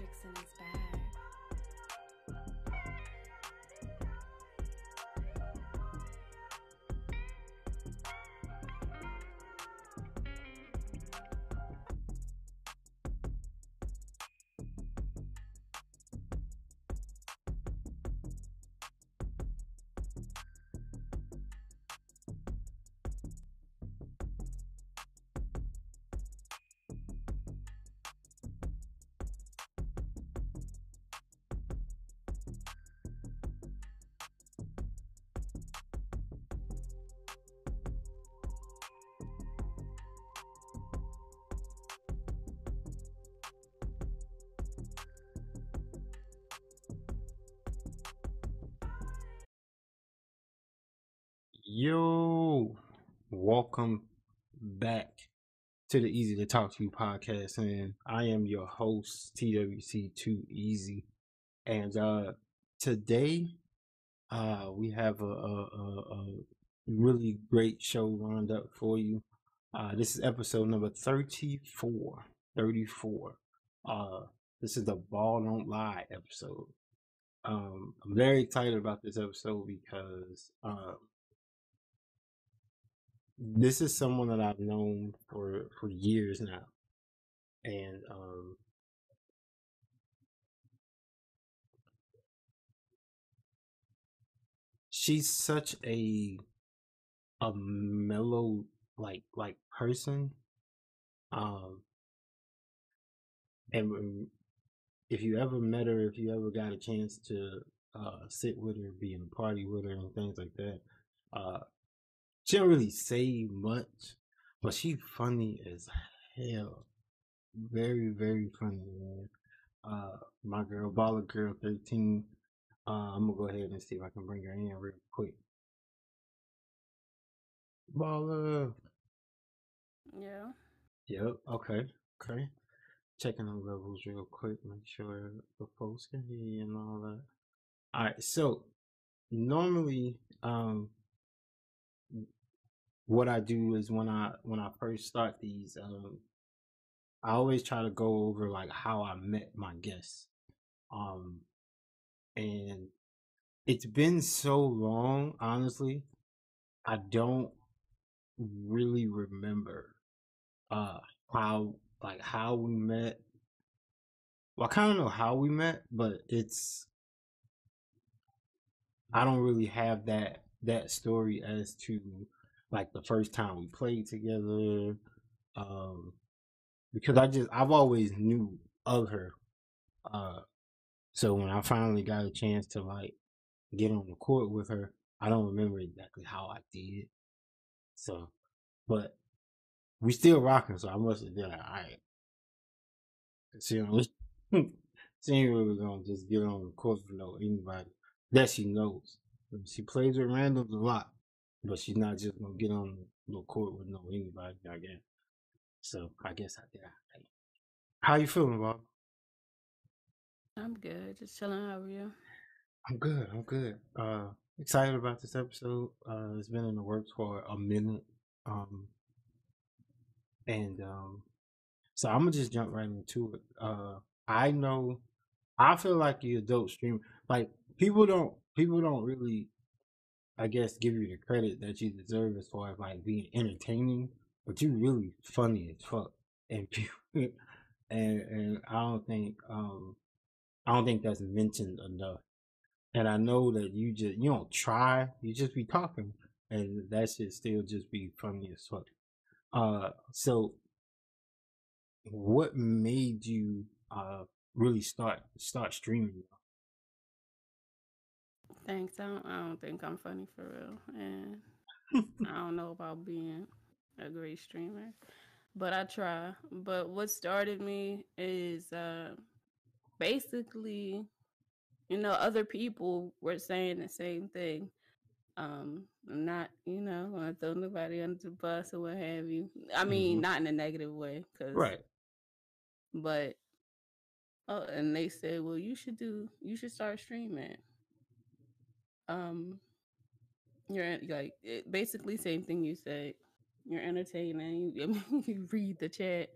Matrix in his bag. Yo, welcome back to the Easy to Talk to You podcast, and I am your host TWC2 Easy, and uh, today uh, we have a, a, a, really great show lined up for you. Uh, this is episode number 34. 34. Uh, this is the Ball Don't Lie episode. Um, I'm very excited about this episode because um, this is someone that I've known for for years now, and um, she's such a a mellow like like person. Um, and if you ever met her, if you ever got a chance to uh sit with her, be in a party with her, and things like that, uh, she don't really say much, but she's funny as hell. Very, very funny, man. Uh, my girl, BallaGirl 13. Uh, I'm gonna go ahead and see if I can bring her in real quick. Balla. Yeah. Yep. Okay. Okay. Checking the levels real quick, make sure the folks can hear you and all that. All right. So normally, um, what I do is when I when I first start these, um, I always try to go over like how I met my guests. Um, and it's been so long, honestly, I don't really remember uh how like how we met. Well, I kind of know how we met, but it's I don't really have that that story as to like the first time we played together. Um, because I just I've always knew of her. Uh, so when I finally got a chance to like get on the court with her, I don't remember exactly how I did. So, but we still rocking. So I must have been like, all right. Don't, she ain't really gonna just get on the court for no anybody that she knows. She plays with randoms a lot, but she's not just gonna get on the court with no anybody. I guess. So I guess I did. How you feeling, Bob? I'm good. Just chilling. How are you? I'm good. I'm good. Uh, excited about this episode. Uh, it's been in the works for a minute. Um, and um, so I'm gonna just jump right into it. Uh, I know. I feel like the adult streamer, like people don't people don't really, I guess, give you the credit that you deserve as far as like being entertaining. But you really funny as fuck, and and and I don't think um I don't think that's mentioned enough. And I know that you just you don't try, you just be talking, and that should still just be funny as fuck. Uh, so what made you uh really start start streaming? Thanks. I don't, I don't think I'm funny for real, and I don't know about being a great streamer, but I try. But what started me is uh, basically, you know, other people were saying the same thing. Um, I'm not, you know, gonna throw nobody under the bus or what have you. I mean, Mhm. not in a negative way, cause Right. but oh, and they said, well, you should do, you should start streaming. Um, you're like it, basically same thing you said. You're entertaining. You, I mean, you read the chat,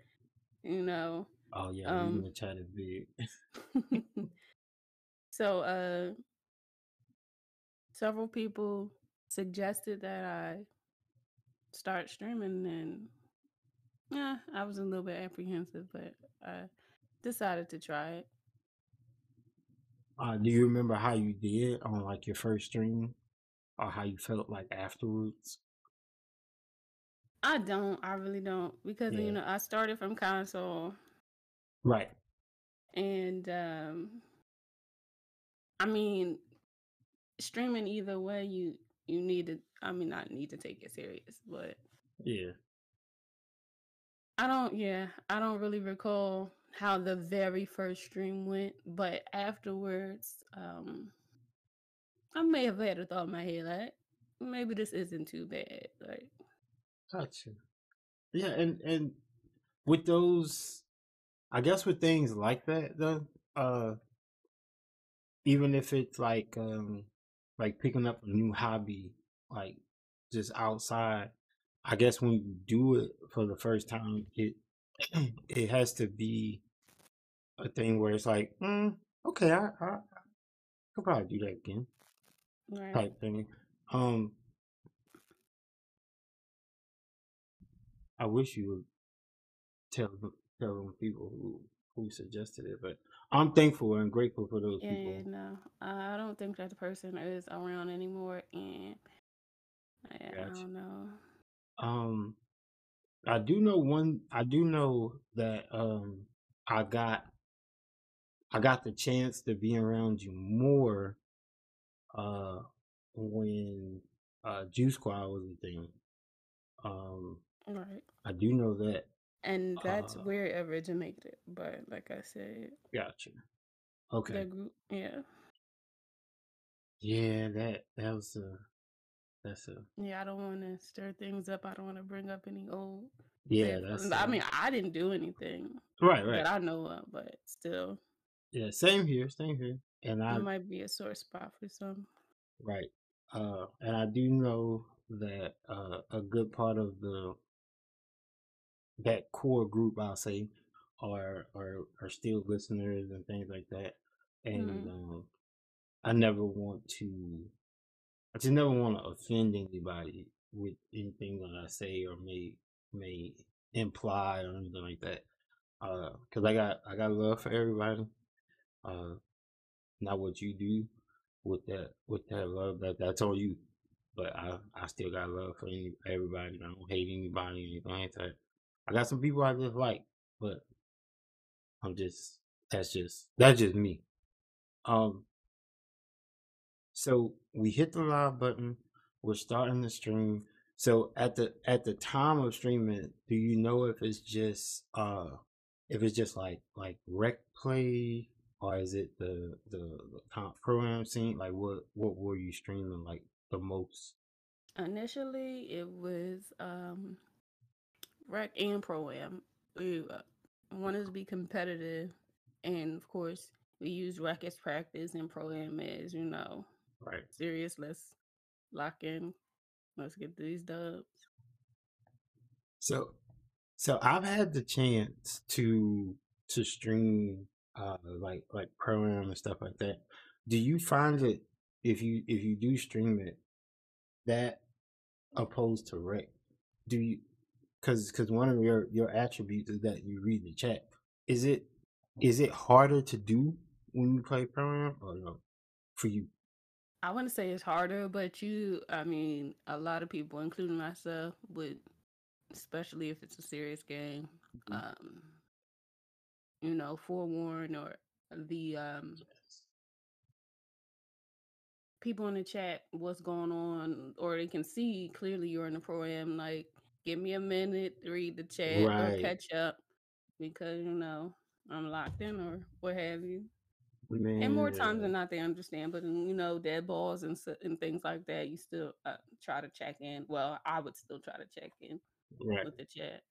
you know. Oh yeah, Um, the chat is big. so uh several people suggested that I start streaming and yeah, I was a little bit apprehensive, but I decided to try it. Uh, do you remember how you did on like your first stream, or how you felt like afterwards? I don't, I really don't, because Yeah. you know I started from console, Right. and um, I mean, streaming either way, you you need to. I mean, not need to take it serious, but Yeah. I don't. Yeah, I don't really recall how the very first stream went, but afterwards, um, I may have had a thought in my head like, maybe this isn't too bad. Like, Gotcha. Yeah, and and with those, I guess with things like that though, uh, even if it's like um like picking up a new hobby, like just outside, I guess when you do it for the first time, it it has to be a thing where it's like, mm, okay, I, I I could probably do that again, right? type thing. Um, I wish you would tell tell them people who who suggested it, but I'm thankful and grateful for those Yeah, people. yeah, no, I don't think that the person is around anymore, and I, I don't know. Um, I do know one. I do know that um, I got I got the chance to be around you more uh when uh Juice Squad was a thing. Um, Right, I do know that. and that's Uh, where it originated. But like I said, gotcha. the Okay. group, yeah, Yeah, that that was a that's a yeah. I don't want to stir things up. I don't want to bring up any old. yeah that's. I mean, I didn't do anything right right that I know of, but still, yeah same here same here and I might be a sore spot for some. right uh and I do know that uh a good part of the that core group I'll say are are are still listeners and things like that and Mm. um I never want to I just never want to offend anybody with anything that I say or may may imply or anything like that. Uh, cause I got I got love for everybody. Uh, not what you do with that with that love that that's on you. But I I still got love for any, everybody. I don't hate anybody anything like that. I got some people I just like, but I'm just that's just that's just me. Um, so we hit the live button. We're starting the stream. So at the at the time of streaming, do you know if it's just uh if it's just like like rec play or is it the the, the comp pro am scene? Like what what were you streaming like the most? Initially, it was um, rec and pro am. We uh, wanted to be competitive, and of course, we used rec as practice and pro am as you know Right. serious. Let's lock in. Let's get these dubs. So so I've had the chance to to stream uh like like pro am and stuff like that. Do you find it if you if you do stream it that opposed to rec? Do you cuz cuz one of your your attributes is that you read the chat. Is it is it harder to do when you play pro am or no for you? I wouldn't say it's harder, but you, I mean, a lot of people, including myself, would, especially if it's a serious game, Mhm. um, you know, forewarn or the um, people in the chat what's going on, or they can see clearly you're in the pro am. Like, give me a minute to read the chat or catch up because you know I'm locked in or what have you. Man. And more times than not, they understand. But you know, dead balls and and things like that, you still uh, try to check in. Well, I would still try to check in Right. with the chat.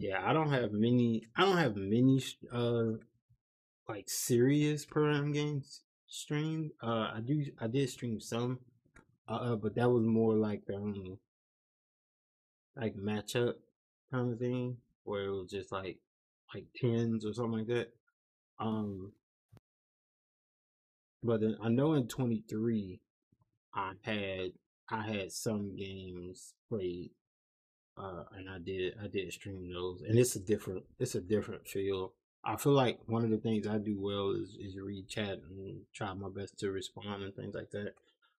Yeah, I don't have many. I don't have many uh like serious pro am games streamed. Uh, I do. I did stream some, uh, but that was more like um like matchup kind of thing, where it was just like like tens or something like that. Um, but then I know in 23, I had I had some games played, uh, and I did I did stream those, and it's a different it's a different feel. I feel like one of the things I do well is is read chat and try my best to respond and things like that.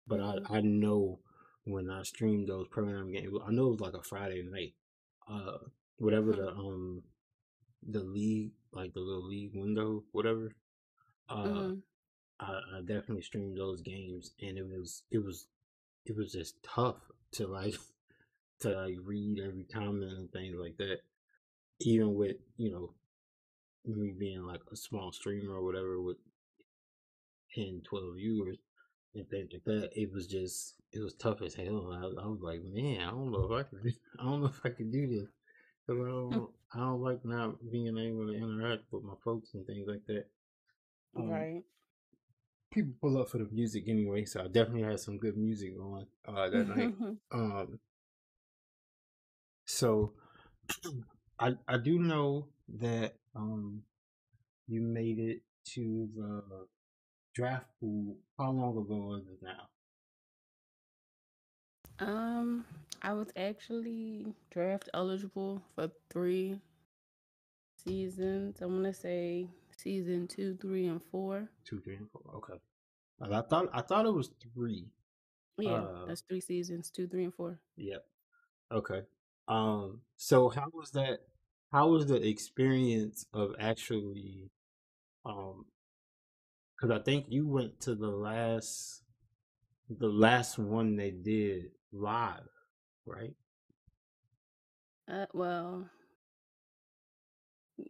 But. I I know when I streamed those pro am games, I know it was like a Friday night, uh, whatever the um the league like the little league window whatever. Uh, Mhm. I, I definitely streamed those games, and it was it was it was just tough to like to like read every comment and things like that. Even with you know me being like a small streamer or whatever with 10, 12 viewers and things like that, it was just it was tough as hell. I, I was like, man, I don't know if I could, I don't know if I could do this. 'Cause I don't, I don't like not being able to interact with my folks and things like that. Um, Right. people pull up for the music anyway, so I definitely had some good music on uh, that night. Um, so I I do know that um you made it to the draft pool. How long ago was it now? um, I was actually draft eligible for three seasons. I want to say season two, three, and four. Two, three, and four. Okay. I thought I thought it was three. Yeah, Uh, that's three seasons, two, three, and four. Yep. Okay. Um. So how was that? How was the experience of actually? Um. Because I think you went to the last, the last one they did live, right? Uh, well,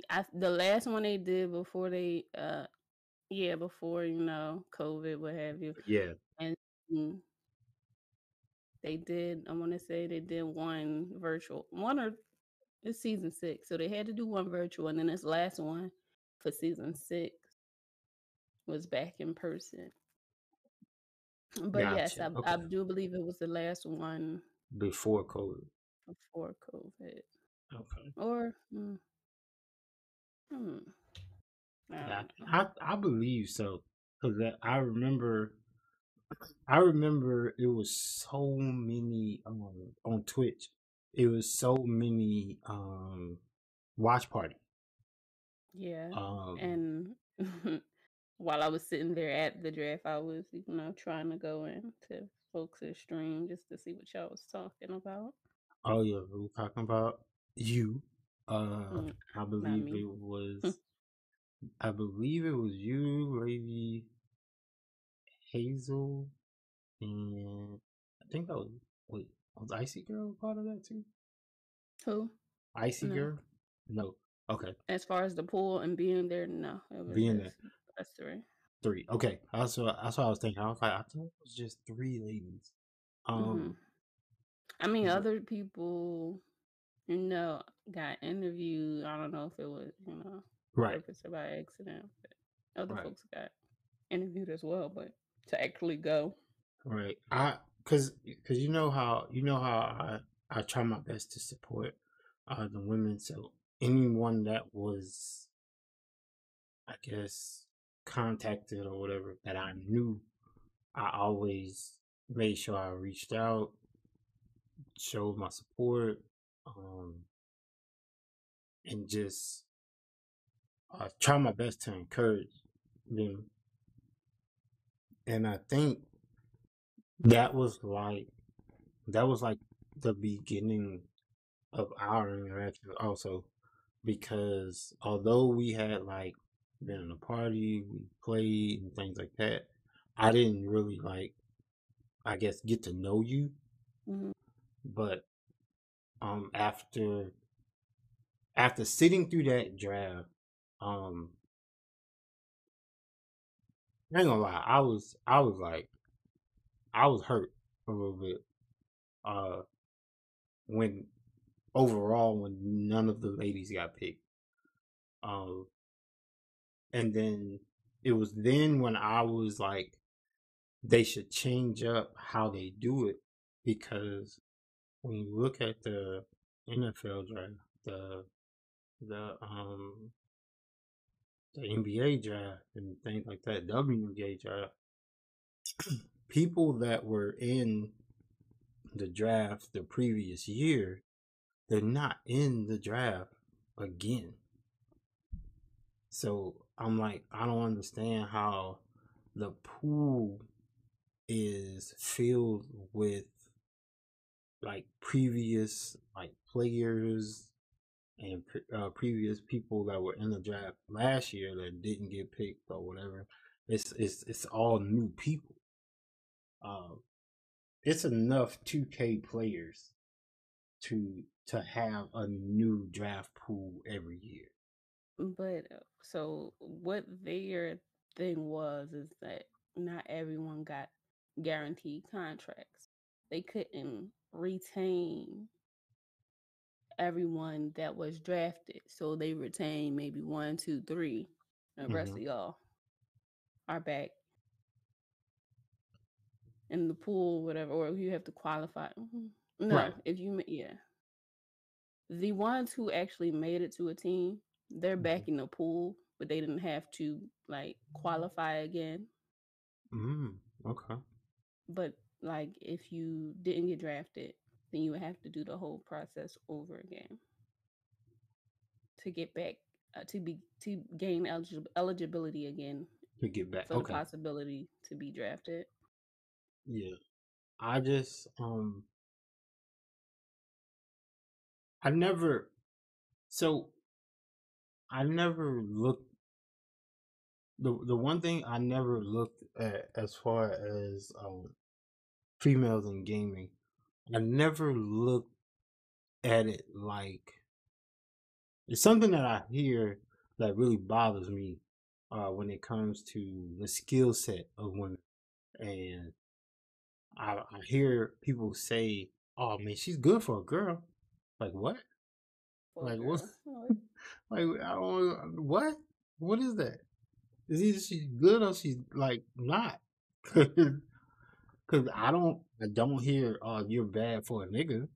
I the last one they did before they uh yeah before you know COVID what have you Yeah. and mm, they did I want to say they did one virtual one or it's season six so they had to do one virtual and then this last one for season six was back in person. But yes, I Okay. I do believe it was the last one Before COVID. before COVID Okay. or mm, hmm, I Yeah. I I believe so because I remember I remember it was so many um on Twitch. It was so many um watch party. Yeah. Um And while I was sitting there at the draft, I was, you know, trying to go into folks' stream just to see what y'all was talking about. oh yeah, we were talking about you. Uh Mm, I believe it was I believe it was you, Lady Hazel, and I think that was wait, was Icy Girl part of that too? Who? Icy No. Girl? No. Okay. As far as the pool and being there, no. It Being there. us three. Three. Okay. That's what that's what I was thinking. I was like, I thought it was just three ladies. Um I mean, other people, you know, got interviewed. I don't know if it was, you know, right. purpose or by accident, but other Right. folks got interviewed as well. But to actually go, Right. I cause cause you know how you know how I I try my best to support uh the women. So anyone that was I guess contacted or whatever that I knew, I always made sure I reached out, showed my support, um and just uh, try my best to encourage them. And I think that was like that was like the beginning of our interaction also because although we had like been in a party, we played and things like that, I didn't really like I guess get to know you. Mhm. But um after after sitting through that draft, um I ain't gonna lie, I was I was like I was hurt a little bit. Uh when overall when none of the ladies got picked. Um and then it was then when I was like they should change up how they do it because when you look at the NFL draft, the the um the NBA draft and things like that, WNBA draft, people that were in the draft the previous year, they're not in the draft again. So I'm like, I don't understand how the pool is filled with like previous like players and uh, previous people that were in the draft last year that didn't get picked or whatever. It's it's it's all new people. Um, it's enough 2K players to to have a new draft pool every year. But uh, so what their thing was is that not everyone got guaranteed contracts. They couldn't retain everyone that was drafted. So they retain maybe one, two, three. The mm-hmm. rest of y'all are back in the pool, whatever, or you have to qualify. Mm-hmm. No, right. if you yeah, the ones who actually made it to a team, they're mm-hmm. back in the pool, but they didn't have to like qualify again. Mm, okay. But like, if you didn't get drafted, then you would have to do the whole process over again to get back uh, to be to gain eligi- eligibility again to get back for okay. the possibility to be drafted. Yeah, I just um, I never so I never looked the the one thing I never looked at as far as um females in gaming I never looked at it like it's something that I hear that really bothers me uh, when it comes to the skill set of women, and I, I hear people say, "Oh man, she's good for a girl." Like what? For like what? like I don't what? What is that? Is either she's good or she's like not? Cause I don't, I don't hear, "Oh, you're bad for a nigga."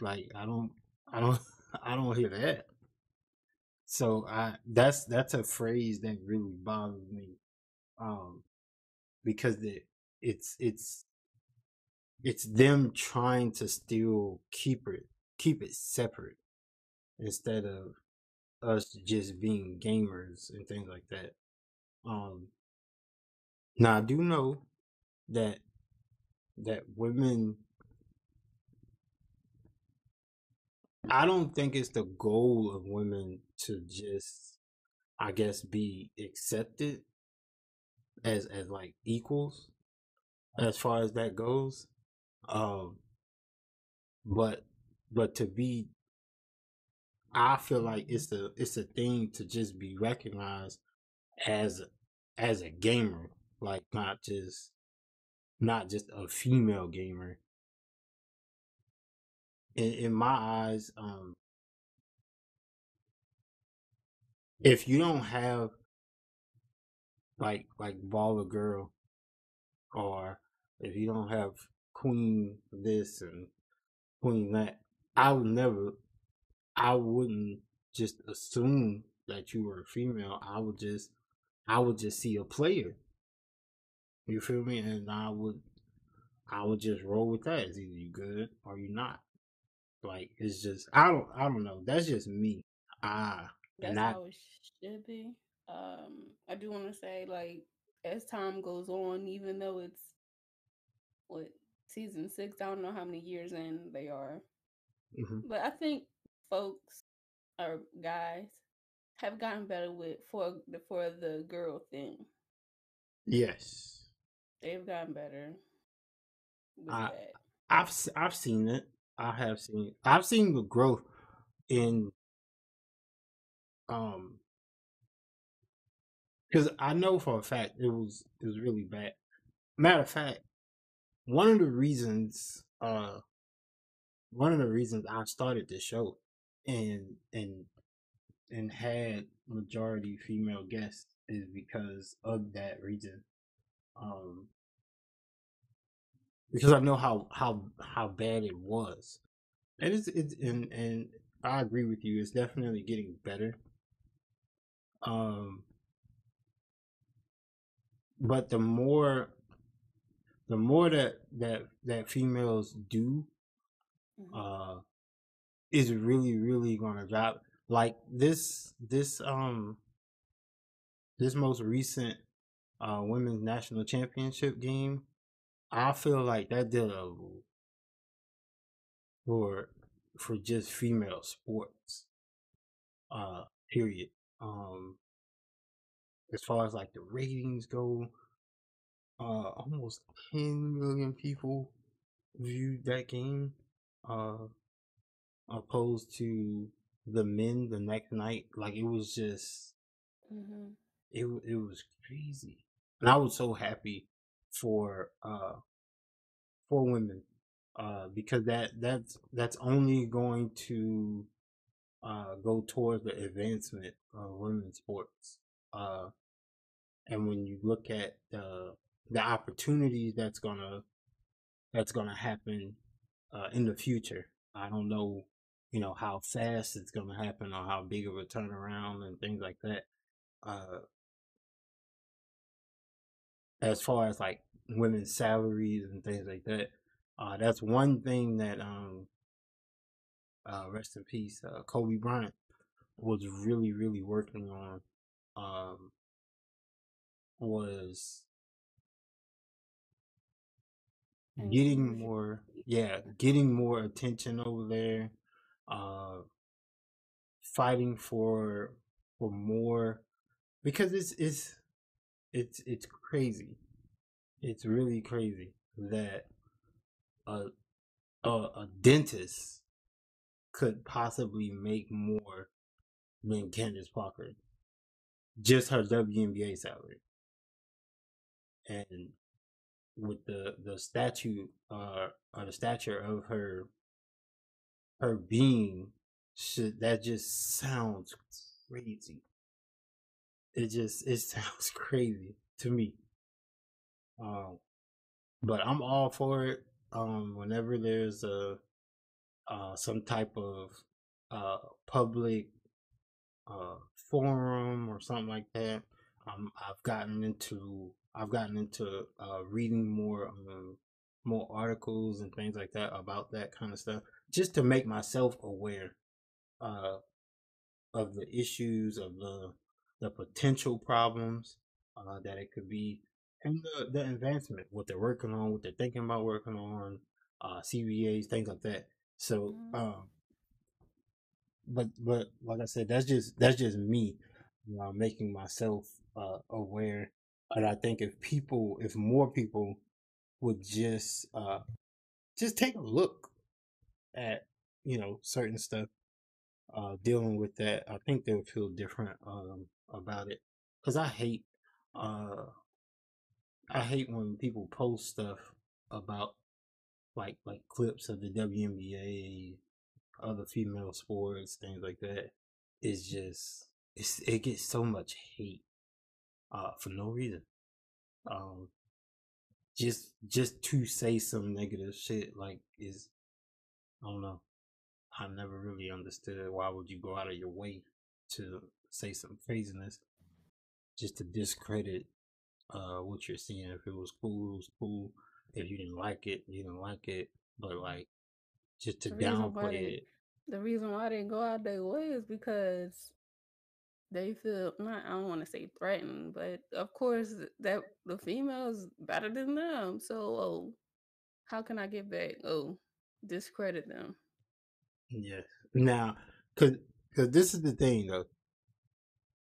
Like I don't, I don't, I don't hear that. So I, that's that's a phrase that really bothers me, um, because it, it's it's it's them trying to still keep it keep it separate instead of us just being gamers and things like that. Um, now I do know that that women I don't think it's the goal of women to just I guess be accepted as as like equals as far as that goes. Um but but to be I feel like it's a it's a thing to just be recognized as as a gamer, like not just not just a female gamer. In, in my eyes, um, if you don't have like like BallaGirl, or if you don't have queen this and queen that, I would never, I wouldn't just assume that you were a female. I would just, I would just see a player you feel me? And I would, I would just roll with that. It's either you good or you not. Like it's just, I don't, I don't know. That's just me. Ah, that's how it should be. Um, I do want to say, like, as time goes on, even though it's what season six, I don't know how many years in they are, mm-hmm. but I think folks or guys have gotten better with for the for the girl thing. Yes. They've gotten better. I, I've I've seen it. I have seen. I've seen the growth in um because I know for a fact it was it was really bad. Matter of fact, one of the reasons uh one of the reasons I started this show and and and had majority female guests is because of that reason. Um, because I know how how how bad it was, and it's it's and and I agree with you. It's definitely getting better. Um, but the more, the more that that that females do, Mhm. uh, is really really gonna drop. Like this this um this most recent uh women's national championship game, I feel like that did a for for just female sports. Uh period. Um as far as like the ratings go, uh almost 10 million people viewed that game. Uh opposed to the men the next night. Like it was just Mhm. it it was crazy, and I was so happy for uh for women uh because that that's that's only going to uh go towards the advancement of women's sports. Uh, and when you look at the the opportunities that's gonna that's gonna happen uh, in the future. I don't know, you know, how fast it's gonna happen or how big of a turnaround and things like that. Uh, as far as like women's salaries and things like that, uh, that's one thing that um, uh, rest in peace, uh, Kobe Bryant was really really working on. Um, was getting more yeah getting more attention over there uh fighting for for more because it's it's it's it's crazy. It's really crazy that a a, a dentist could possibly make more than Candace Parker. Just her WNBA salary. And with the the statue uh or the stature of her her being should that just sounds crazy it just it sounds crazy to me. Um but i'm all for it um whenever there's a uh some type of uh public uh forum or something like that um i've gotten into i've gotten into uh reading more um more articles and things like that about that kind of stuff just to make myself aware uh of the issues of the the potential problems uh that it could be and the the advancement what they're working on what they're thinking about working on uh cbas things like that so Mhm. um but but like I said, that's just that's just me uh, making myself uh, aware. And I think if people, if more people would just uh, just take a look at you know certain stuff uh, dealing with that, I think they'll feel different um, about it. Because I hate uh, I hate when people post stuff about like like clips of the WNBA, other female sports, things like that. It's just it's it gets so much hate uh for no reason. Um just just to say some negative shit like is I don't know. I never really understood why would you go out of your way to say some craziness just to discredit uh what you're seeing. If it was cool, it was cool. If you didn't like it, you didn't like it. But like just to The downplay it. the reason why they go out their way is because they feel not I don't want to say threatened, but of course that the female's better than them. So oh, how can I get back? Oh, discredit them. Yes. Now, cause, cause this is the thing though.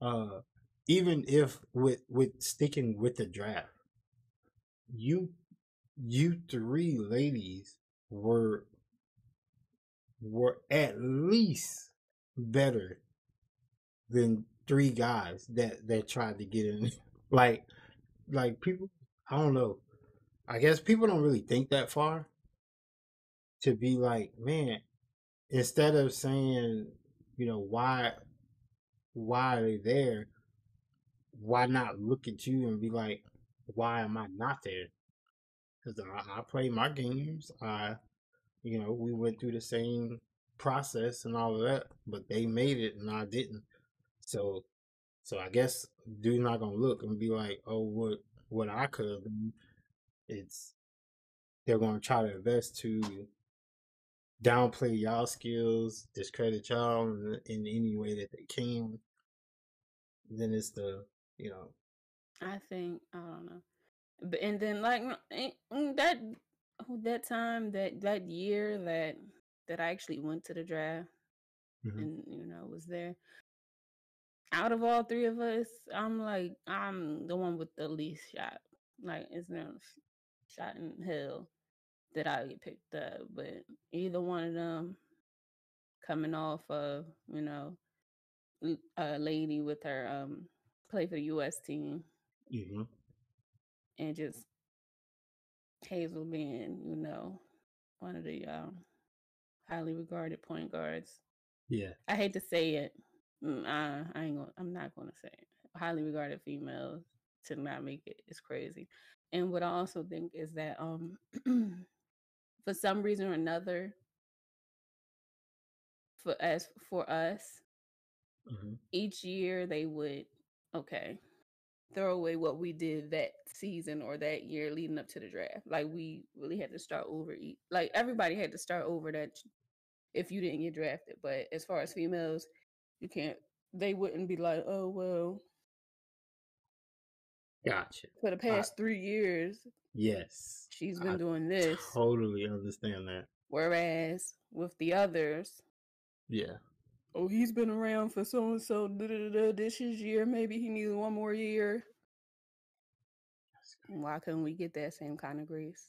Uh, even if with with sticking with the draft, you you three ladies were were at least better than three guys that that tried to get in. like like people, I don't know. I guess people don't really think that far to be like, man, instead of saying, you know, why why are they there? Why not look at you and be like, why am I not there? Because I, I play my games. I, you know, we went through the same process and all of that, but they made it and I didn't. So, so I guess dude's not gonna look and be like, "Oh, what what I could have done." It's they're gonna try to invest to downplay y'all skills, discredit y'all in, in any way that they can. Then it's the you know. I think I don't know, but and then like mm, that that time that that year that that I actually went to the draft mm-hmm. and you know was there. Out of all three of us, I'm like I'm the one with the least shot. Like it's no shot in hell that I get picked up, but either one of them coming off of you know a lady with her um play for the U.S. team, mm-hmm. and just Hazel being you know one of the um, highly regarded point guards. Yeah, I hate to say it. Mm, I, I ain't gonna. I'm not gonna say it. Highly regarded females to not make it is crazy. And what I also think is that um for some reason or another for as for us mm-hmm. each year they would okay throw away what we did that season or that year leading up to the draft like we really had to start over like everybody had to start over that if you didn't get drafted but as far as females you can't they wouldn't be like oh well gotcha for the past three years Yes. She's been I doing this. Totally understand that. Whereas with the others, yeah. Oh, he's been around for so and so. This is year. Maybe he needs one more year. Why couldn't we get that same kind of grace?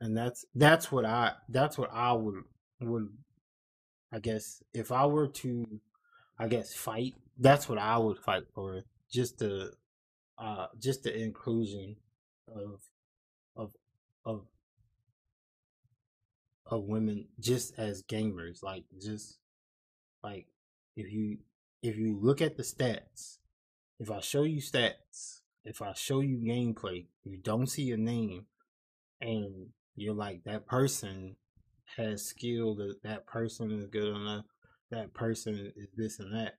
And that's that's what I that's what I would would I guess if I were to I guess fight, that's what I would fight for. Just the uh just the inclusion of of of of women just as gamers like just like if you if you look at the stats if i show you stats if i show you gameplay you don't see a name and you're like that person has skill that that person is good enough that person is this and that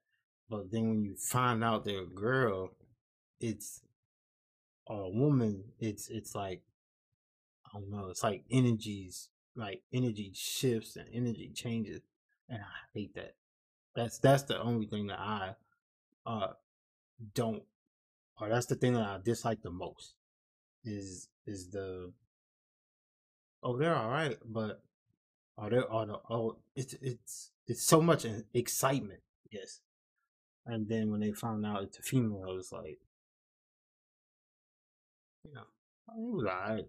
but then when you find out they're a girl it's a woman, it's it's like I don't know, it's like energies, like energy shifts and energy changes, and I hate that. That's that's the only thing that I uh don't, or that's the thing that I dislike the most is is the oh they're all right, but oh they're oh, the, oh it's it's it's so much excitement, yes, and then when they found out it's a female, it's like yeah, it was alright.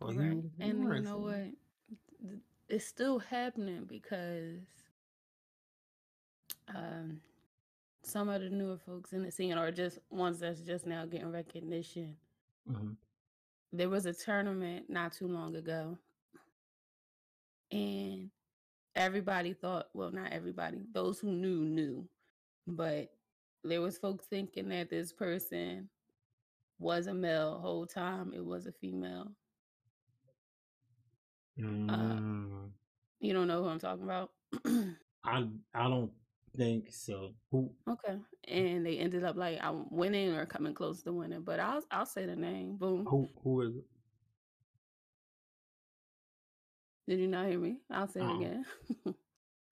Well, right. and you know what? It's still happening because um, some of the newer folks in the scene are just ones that's just now getting recognition. Mm-hmm. There was a tournament not too long ago, and everybody thought, well, not everybody, those who knew knew, but there was folks thinking that this person was a male whole time it was a female. Uh, mm. uh, you don't know who i'm talking about? I i don't think so. Who okay and they ended up like i'm winning or coming close to winning but i'll i'll say the name boom. Who who is it? Did you not hear me? I'll say uh-uh. it again.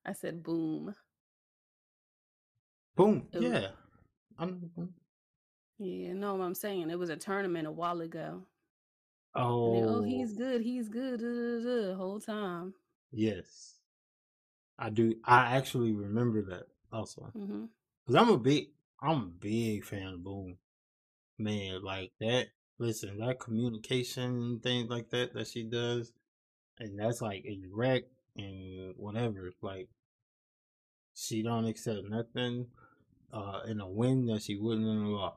I said boom. Boom it yeah. Was, I'm, yeah, no, I'm saying it was a tournament a while ago. Oh, they, oh, he's good. He's good. the whole time. Yes, I do. I actually remember that also because mm-hmm. I'm a big, I'm a big fan of Boom. Man, like that. Listen, that communication things like that that she does, and that's like direct and whatever. Like she don't accept nothing uh in a win that she wouldn't in a.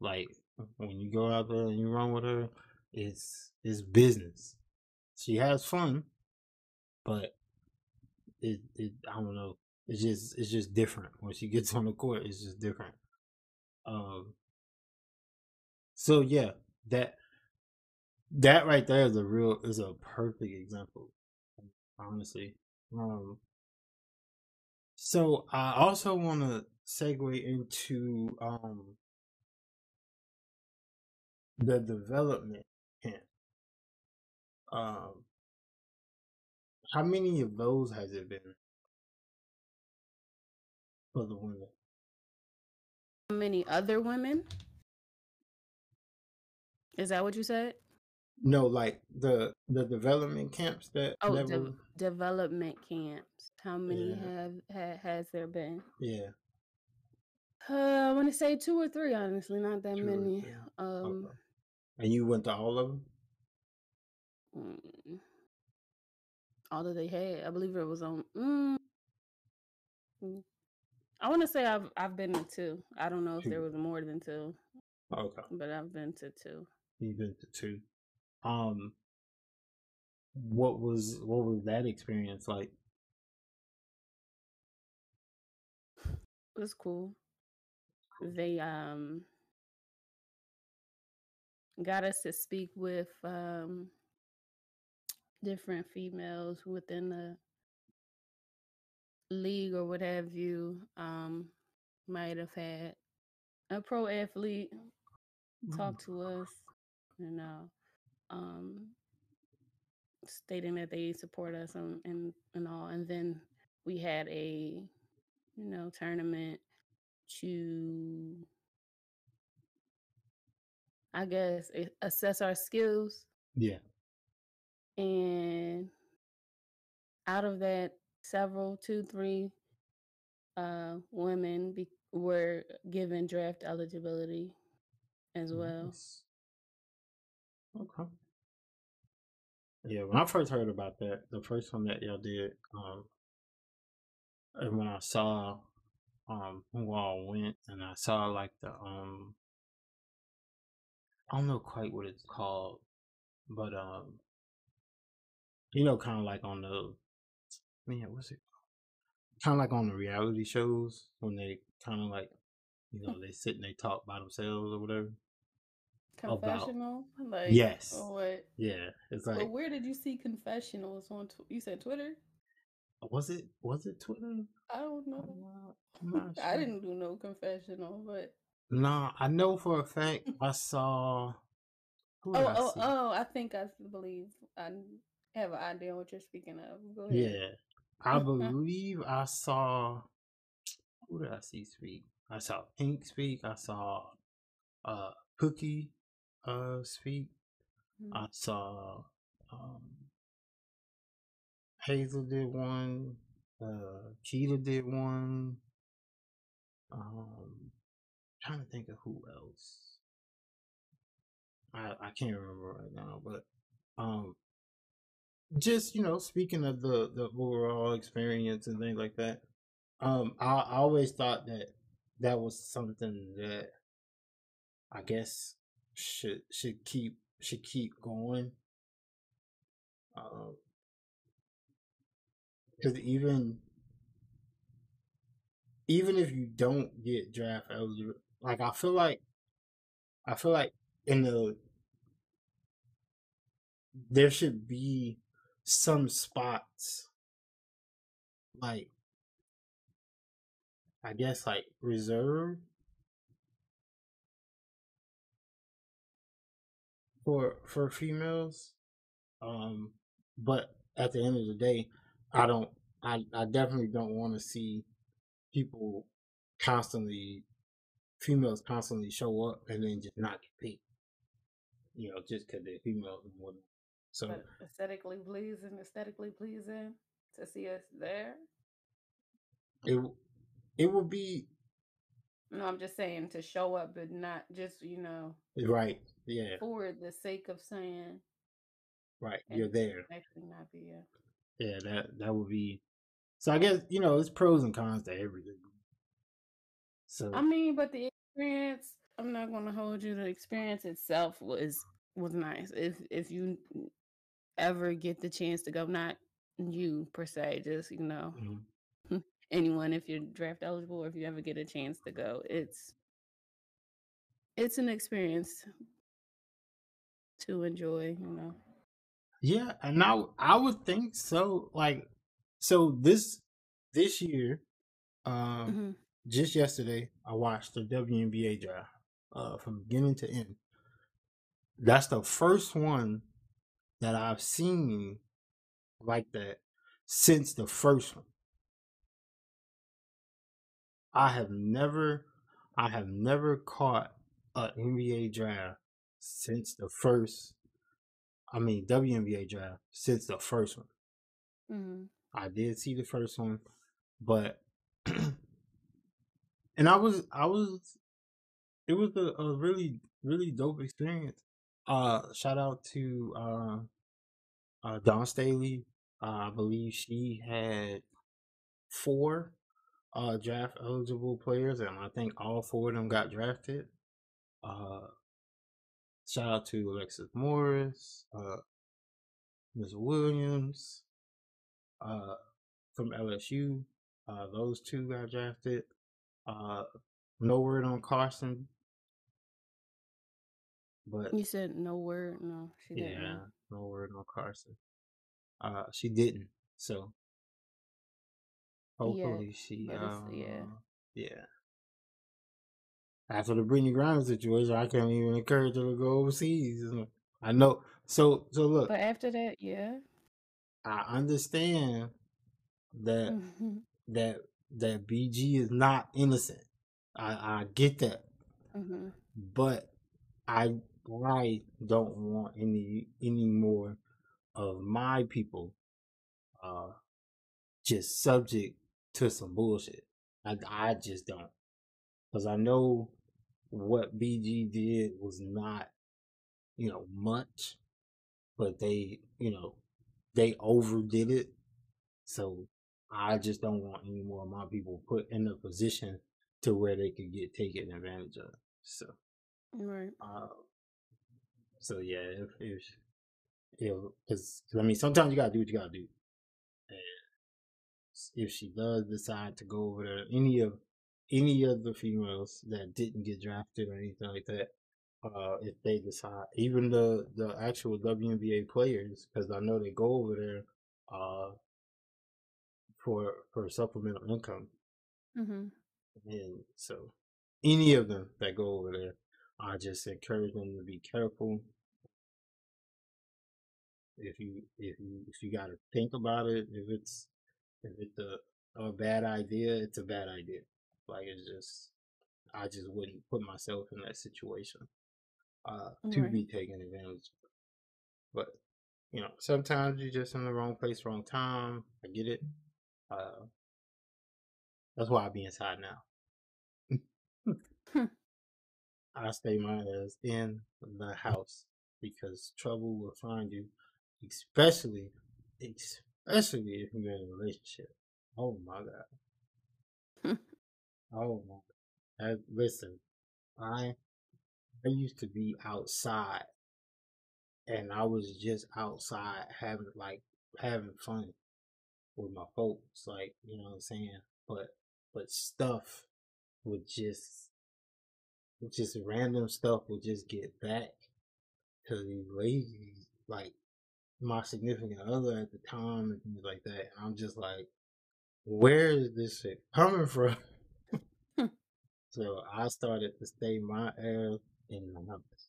Like when you go out there and you run with her, it's it's business. She has fun, but it it I don't know. It's just it's just different when she gets on the court. It's just different. Um. So yeah, that that right there is a real is a perfect example. Honestly, Um, so I also want to segue into um the development camp. Um, how many of those has it been for the women? How many other women? Is that what you said? No, like the the development camps that. Oh, that de- development camps. How many Yeah. have ha, has there been? yeah. Uh, I want to say two or three. Honestly, not that Two many. Um, Okay. And you went to all of them. mm, all that they had. I believe it was on. Mm, mm. I want to say I've I've been to two. I don't know if there was more than two, Okay. but I've been to two. You've been to two. Um, what was what was that experience like? It was cool. They um got us to speak with um different females within the league or what have you. Um might have had a pro athlete talk to us, you know, um stating that they support us and and, and all. And then we had a you know tournament to I guess assess our skills Yeah. and out of that several two three uh women be- were given draft eligibility as well Nice. Okay. Yeah, when I first heard about that, the first one that y'all did, um, and when I saw um who all went, and I saw like the um, I don't know quite what it's called, but um, you know, kind of like on the man, what's it? Kind of like on the reality shows when they kind of like, you know, they sit and they talk by themselves or whatever. About- like Yes. or what Yeah, it's like where did you see confessionals on tw- you said twitter was it was it Twitter? i don't know not, I'm not i sure. didn't do no confessional but Nah, I know for a fact I saw. Oh I oh see? oh i think i believe i have an idea what you're speaking of go ahead Yeah, I believe I saw. Who did I see speak? I saw Pink speak. I saw uh Cookie uh speak. Mhm. I saw um Hazel did one. Uh, Keita did one. Um, trying to think of who else. I I can't remember right now, but um, just you know, speaking of the the overall experience and things like that, um, I, I always thought that that was something that I guess should should keep should keep going. Um, because even even if you don't get draft like I feel like I feel like in the there should be some spots like I guess like reserved for for females. Um but at the end of the day, I don't I I definitely don't want to see people constantly females constantly show up and then just not get picked. You know, just because they're females and whatnot. So but aesthetically pleasing aesthetically pleasing to see us there it it would be no i'm just saying to show up but not just you know right. Yeah, for the sake of saying right. You're there. actually not be a Yeah, that that would be. So I guess you know it's pros and cons to everything. So I mean, but the experience, I'm not gonna hold you. The experience itself was was nice. If if you ever get the chance to go, not you per se, just you know, mhm. anyone if you're draft eligible or if you ever get a chance to go, it's it's an experience to enjoy, you know. yeah, and I I would think so. Like So this this year, um, hmm just yesterday, I watched the WNBA draft uh, from beginning to end. That's the first one that I've seen like that since the first one. I have never, I have never caught an NBA draft since the first. I mean WNBA draft since the first one. hmm I did see the first one, but and I was I was it was a, a really really dope experience. Uh, shout out to uh, uh Dawn Staley. Uh, I believe she had four uh draft eligible players, and I think all four of them got drafted. Uh, shout out to Alexis Morris, uh, Ms. Williams, uh, from LSU. Uh, those two got drafted. Uh, no word on Carson, but You said no word. No, she didn't. yeah, no word on Carson. Uh, she didn't. So hopefully she, but it's yeah. yeah. After the Brittney Griner situation, I can't even encourage her to go overseas. I know. So, so look, But after that, yeah. I understand that hmm that that BG is not innocent. I I get that, hmm but I I don't want any any more of my people uh just subject to some bullshit. I I just don't because I know what BG did was not you know much, but they you know they overdid it. So I just don't want any more of my people put in a position to where they could get taken advantage of. So, Right. uh, so yeah, if if if because I mean sometimes you gotta do what you gotta do. And if she does decide to go over there, any of any of the females that didn't get drafted or anything like that, uh, if they decide, even the the actual WNBA players, because I know they go over there, uh, for for supplemental income, hmm and so any of them that go over there, I just encourage them to be careful. If you if you if you got to think about it, if it's if it's a, a bad idea, it's a bad idea. Like it's just I just wouldn't put myself in that situation uh to Right. be taken advantage of. But you know, sometimes you're just in the wrong place, wrong time. I get it. Uh that's why I be inside now. Hmm. I stay my ass in the house because trouble will find you, especially, especially if you're in a relationship. Oh my god. Oh my. I, listen, I I used to be outside, and I was just outside having like having fun with my folks, like you know what I'm saying. But but stuff would just just random stuff would just get back to these ladies, like my significant other at the time and things like that. And I'm just like, where is this shit coming from? Hmm. so I started to stay my ass in the numbers.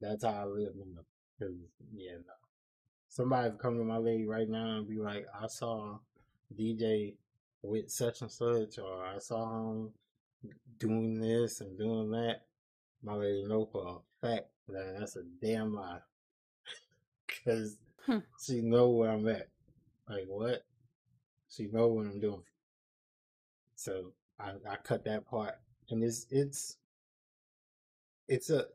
That's how I live now. Cause yeah, no. Somebody come to my lady right now and be like, I saw DJ with such and such, or I saw him doing this and doing that. My lady know for a fact that that's a damn lie. Cause Hmm. she know where I'm at. Like what? She know what I'm doing. So I, I cut that part, and it's it's it's a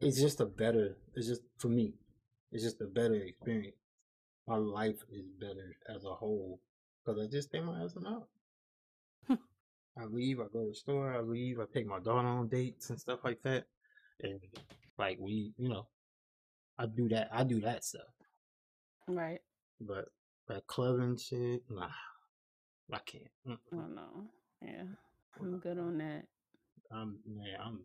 it's just a better. It's just for me. It's just a better experience. My life is better as a whole because I just stay my ass out. Hmm. I leave. I go to the store. I leave. I take my daughter on dates and stuff like that. And like we, you know, I do that. I do that stuff. Right. But that clubbing shit, nah, I can't. Mm-mm. Oh no. Yeah. I'm good on that. I'm man, I'm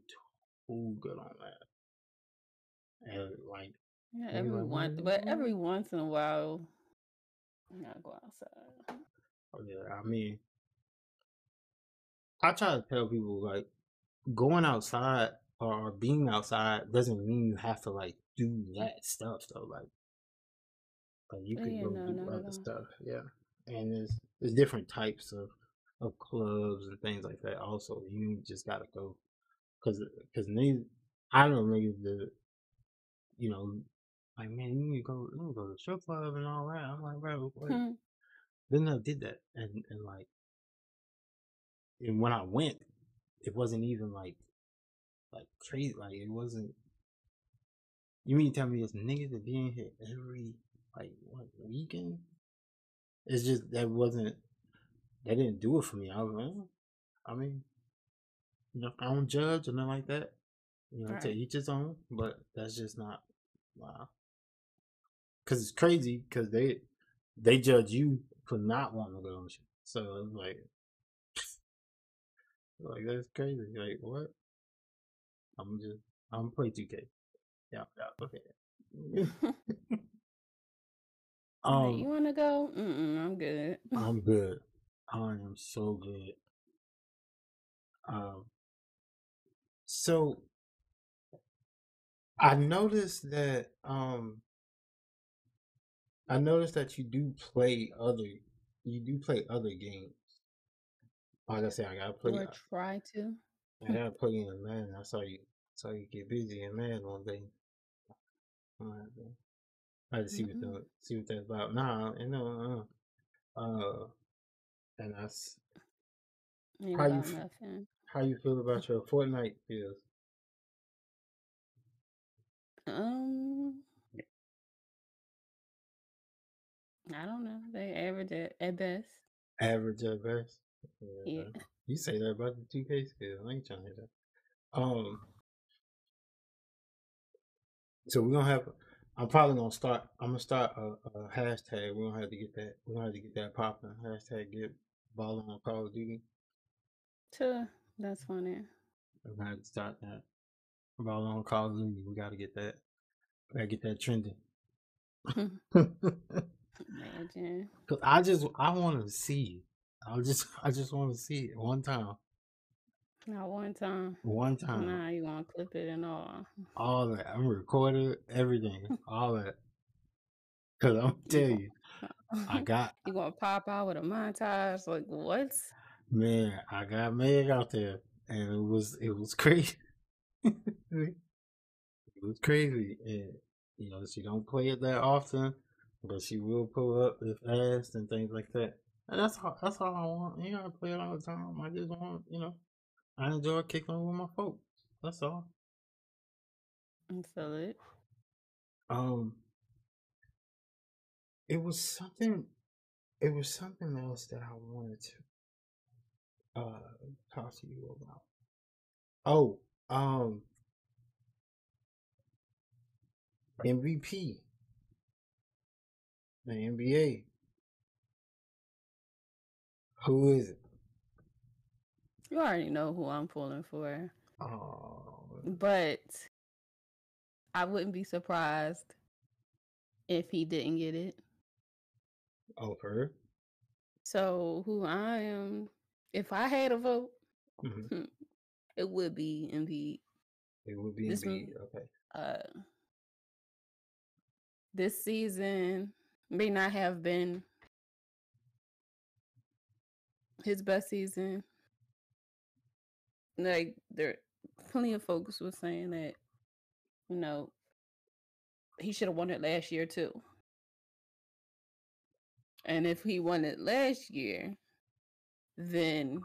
too good on that. And like, Yeah, every once, but every once in a while, Not go outside. Oh, yeah, I mean, I try to tell people like going outside or being outside doesn't mean you have to like do that stuff though. Like, like you uh, can Yeah, go no, do at other all. stuff. Yeah, and there's there's different types of of clubs and things like that. Also, you just gotta go because because I know niggas that you know like man, you need to go you need to go to the strip club and all that. I'm like, bro, what? Hmm. Then I did that, and and like, and when I went, it wasn't even like like crazy. Like it wasn't. You mean to tell me this niggas that being in here every like what weekend? It's just that wasn't. They didn't do it for me. I was like, "Oh, I mean, you know, I don't judge or nothing like that. You know, to Right. each his own. But that's just not wow. Cause it's crazy. Cause they they judge you for not wanting to go on the shit. So it's like, like that's crazy. Like what? I'm just I'm play 2K. Yeah, yeah, okay. Um, you wanna go? Mm-mm, I'm good. I'm good. I am so good. Um, so I noticed that um I noticed that you do play other you do play other games. Like I said, I gotta play Or try to. I gotta play in man. I saw you saw you get busy in man one day. I'm like, "Okay." I had to see what Mm-mm. the, see what that's about. Nah, you know, uh, uh, and that's Ain't how you nothing. how you feel about your Fortnite feels. Um, I don't know. They average at, at best. Average at best. Yeah. Yeah. You say that about the two K skills. I ain't trying to hear that. Um so we're gonna have I'm probably gonna start I'm gonna start a, a hashtag. We're gonna have to get that we're gonna have to get that popping. Hashtag get balling on Call of Duty. Sure. That's funny. We're gonna have to start that. Balling on Call of Duty. We gotta get that. We gotta get that trending. Imagine. Cause I just I want to see. I just I just want to see it one time, Not one time. one time. Nah, you gonna clip it and all. All that I'm recording everything, all that. Cause I'm tell you, I got you gonna pop out with a montage? Like what? man, I got Meg out there, and it was it was crazy. it was crazy, and you know she don't play it that often, but she will pull up if asked and things like that. And that's all. That's all I want. You gotta play it all the time. I just want, you know, I enjoy kicking with my folks. That's all. I feel it. Um, it was something. It was something else that I wanted to uh talk to you about. Oh, um, MVP, the NBA. Who is it? You already know who I'm pulling for, Oh, but I wouldn't be surprised if he didn't get it. oh, her. So who I am, if I had a vote, hmm it would be Embiid. It would be This Embiid. m- Okay. Uh, this season may not have been his best season. Like there, plenty of folks were saying that, you know, he should have won it last year too. And if he won it last year, then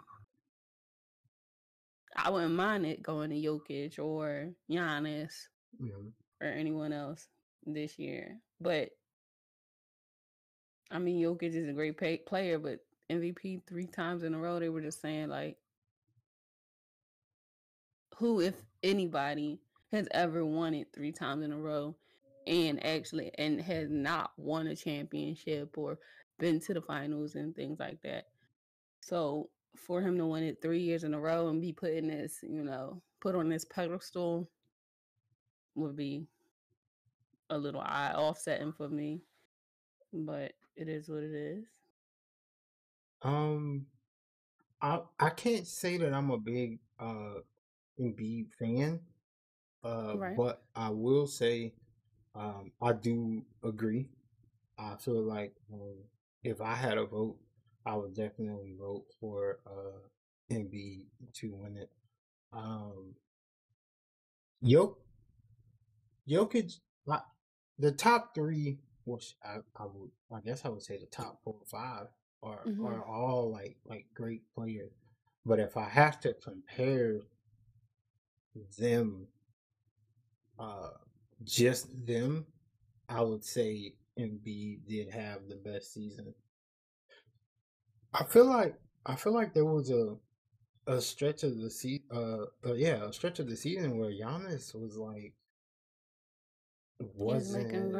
I wouldn't mind it going to Jokic or Giannis hmm or anyone else this year. But I mean, Jokic is a great pay- player, but MVP three times in a row, they were just saying like, who, if anybody, has ever won it three times in a row, and actually and has not won a championship or been to the finals and things like that. So for him to win it three years in a row and be put in this, you know, put on this pedestal would be a little eye offsetting for me. But it is what it is. Um, I I can't say that I'm a big uh Embiid fan, uh, Right. but I will say um I do agree. I feel like um, if I had a vote, I would definitely vote for uh Embiid to win it. Um, Jok Jokic, like the top three, which I, I would, I guess I would say the top four or five are hmm are all like like great players. But if I have to compare them, uh, just them, I would say Embiid did have the best season. I feel like I feel like there was a a stretch of the se uh, uh yeah, a stretch of the season where Giannis was like wasn't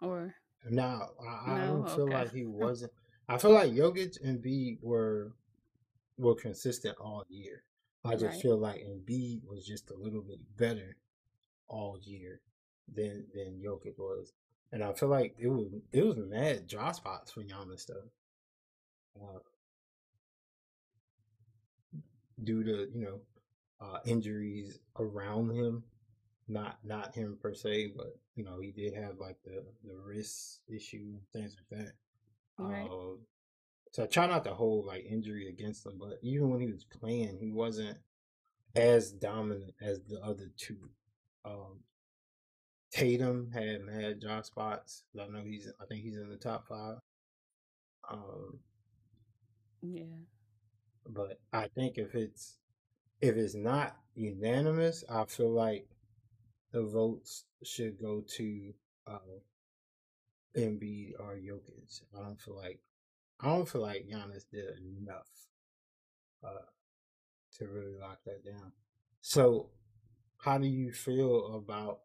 or no, I, I no? don't feel Okay. like he wasn't. I feel like Jokic and B were were consistent all year. I just Right. feel like Embiid was just a little bit better all year than than Jokic was, and I feel like it was it was mad dry spots for Giannis though, uh, due to you know uh, injuries around him, not not him per se, but you know he did have like the the wrist issue things like that. Right. Uh, so I try not to hold like injury against him, but even when he was playing, he wasn't as dominant as the other two. Um, Tatum had mad dry spots. I know he's I think he's in the top five. Um, Yeah. but I think if it's if it's not unanimous, I feel like the votes should go to uh, Embiid or Jokic. I don't feel like I don't feel like Giannis did enough uh, to really lock that down. So, how do you feel about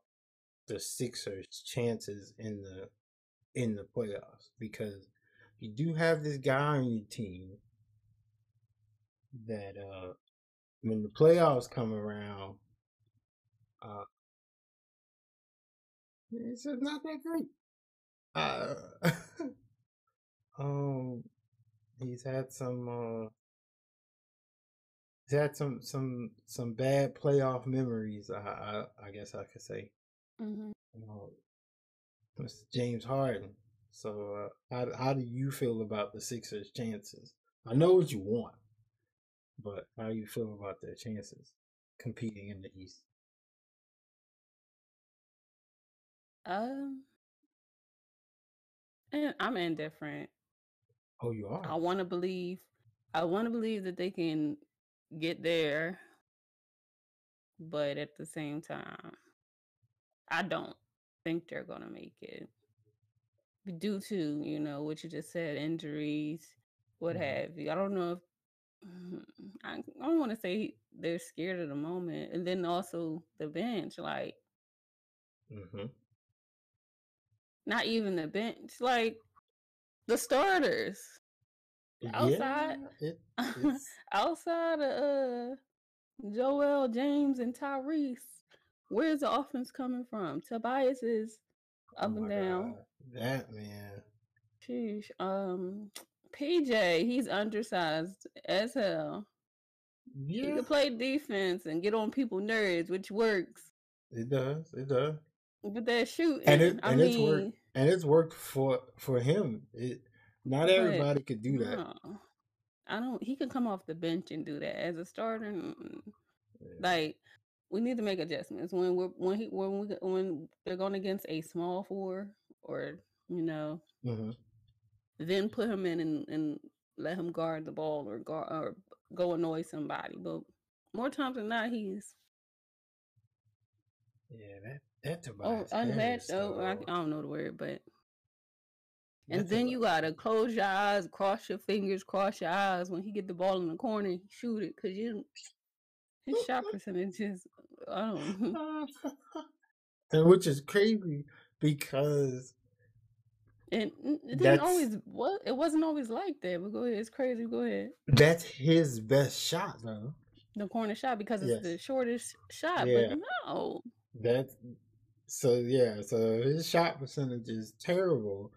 the Sixers' chances in the in the playoffs? Because you do have this guy on your team that uh, when the playoffs come around, uh, it's just not that great. Uh, um, he's had some. Uh, he's had some some some bad playoff memories. I I, I guess I could say. hmm Uh, Mr. James Harden. So, uh, how how do you feel about the Sixers' chances? I know what you want, but how do you feel about their chances competing in the East? Um, and I'm indifferent. Oh, you are. I want to believe. I want to believe that they can get there, but at the same time, I don't think they're gonna make it due to you know what you just said, injuries, what hmm have you. I don't know if I, I don't want to say they're scared of the moment, and then also the bench, like hmm not even the bench, like the starters outside, Yeah, it outside of uh, Joel James and Tyrese. Where's the offense coming from? Tobias is Oh up and down. God, that man. Sheesh. Um, PJ, he's undersized as hell. Yeah. He can play defense and get on people's nerves, which works. it does. It does. But that And shooting, it I and it's worked mean, and it's worked for for him. It not but everybody could do that. no, I don't. He can come off the bench and do that as a starter. Yeah. Like we need to make adjustments when we're when he when we when they're going against a small four or you know hmm then put him in and, and let him guard the ball or guard or go annoy somebody. But more times than not, he's Yeah, that oh Tobias unmatched. Oh, I, I don't know the word, but and then you gotta close your eyes, cross your fingers, cross your eyes when he get the ball in the corner, he shoot it because you his shot percentage is I don't. and which is crazy because And it didn't always what it wasn't always like that. But go ahead, it's crazy. Go ahead. that's his best shot though. The corner shot because it's the shortest shot, but no. That's so yeah, so his shot percentage is terrible.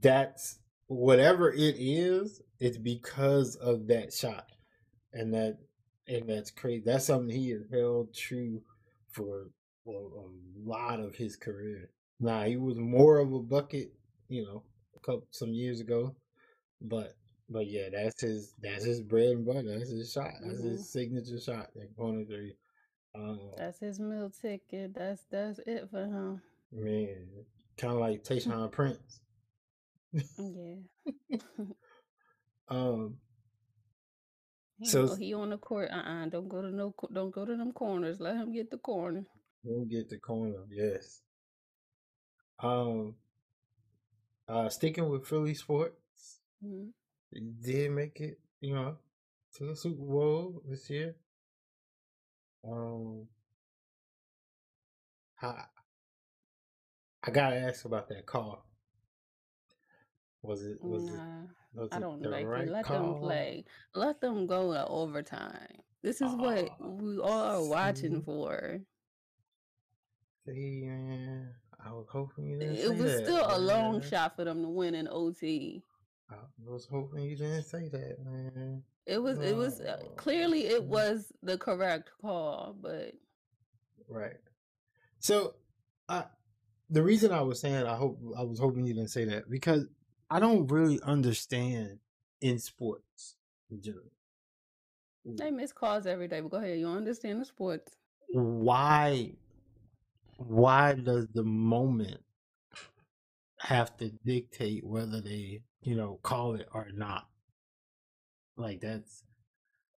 that's whatever it is, it's because of that shot. And that and that's crazy. That's something he has held true for, for a lot of his career. Now he was more of a bucket, you know, a couple some years ago, but but yeah, that's his that's his bread and butter. That's his shot. That's Mhm. his signature shot. That corner three. Um, That's his meal ticket. That's that's it for him. man, kind of like Tayshaun Prince. Yeah. Um, He, So- he on the court. Uh uh-uh, uh. do not go to no. Don't go to them corners. Let him get the corner. we'll get the corner. Yes. Um, uh, sticking with Philly sports, Mhm. did make it, you know, to the Super Bowl this year. Um, I, I gotta ask about that call. Was it was it was I don't the like right it. Let call? them play. Let them go to overtime. This is what Oh, we all are watching see? for. See, man, I was hoping you didn't say It was that, still a long shot for them to win in OT. I was hoping you didn't say that, man. It was. It was uh, Oh, clearly it was the correct call, but Right. So, I the reason I was saying I hope I was hoping you didn't say that because I don't really understand in sports in general they miss calls every day. But go ahead. You understand the sports. why why does the moment have to dictate whether they you know call it or not like that's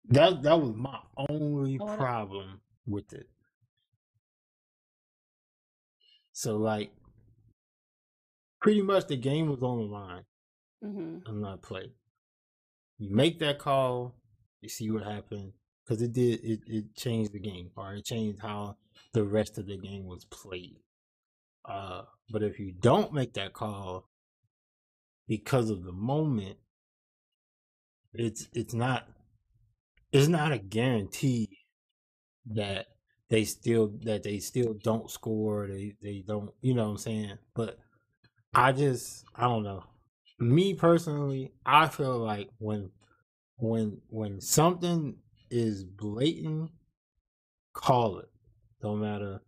that that was my only on. problem with it so like pretty much the game was on the line hmm I'm not play. You make that call, you see what happened because it did it, it changed the game or it changed how the rest of the game was played. Uh, but if you don't make that call because of the moment, it's it's not it's not a guarantee that they still that they still don't score. They they don't you know what I'm saying. But I just I don't know. Me personally, I feel like when when when something is blatant, call it. No matter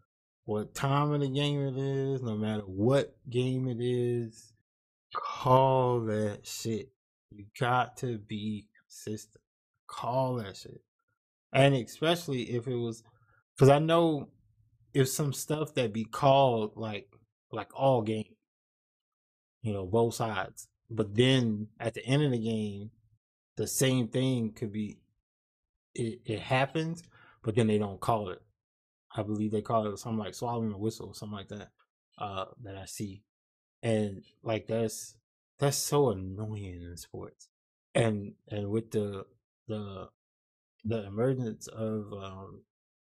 what time of the game it is, no matter what game it is, call that shit. You got to be consistent. Call that shit. And especially if it was because I know if some stuff that be called like like all game, you know, both sides. But then at the end of the game, the same thing could be it, it happens, but then they don't call it. I believe they call it something like swallowing a whistle something like that. Uh that I see. And like that's that's so annoying in sports. And and with the the the emergence of um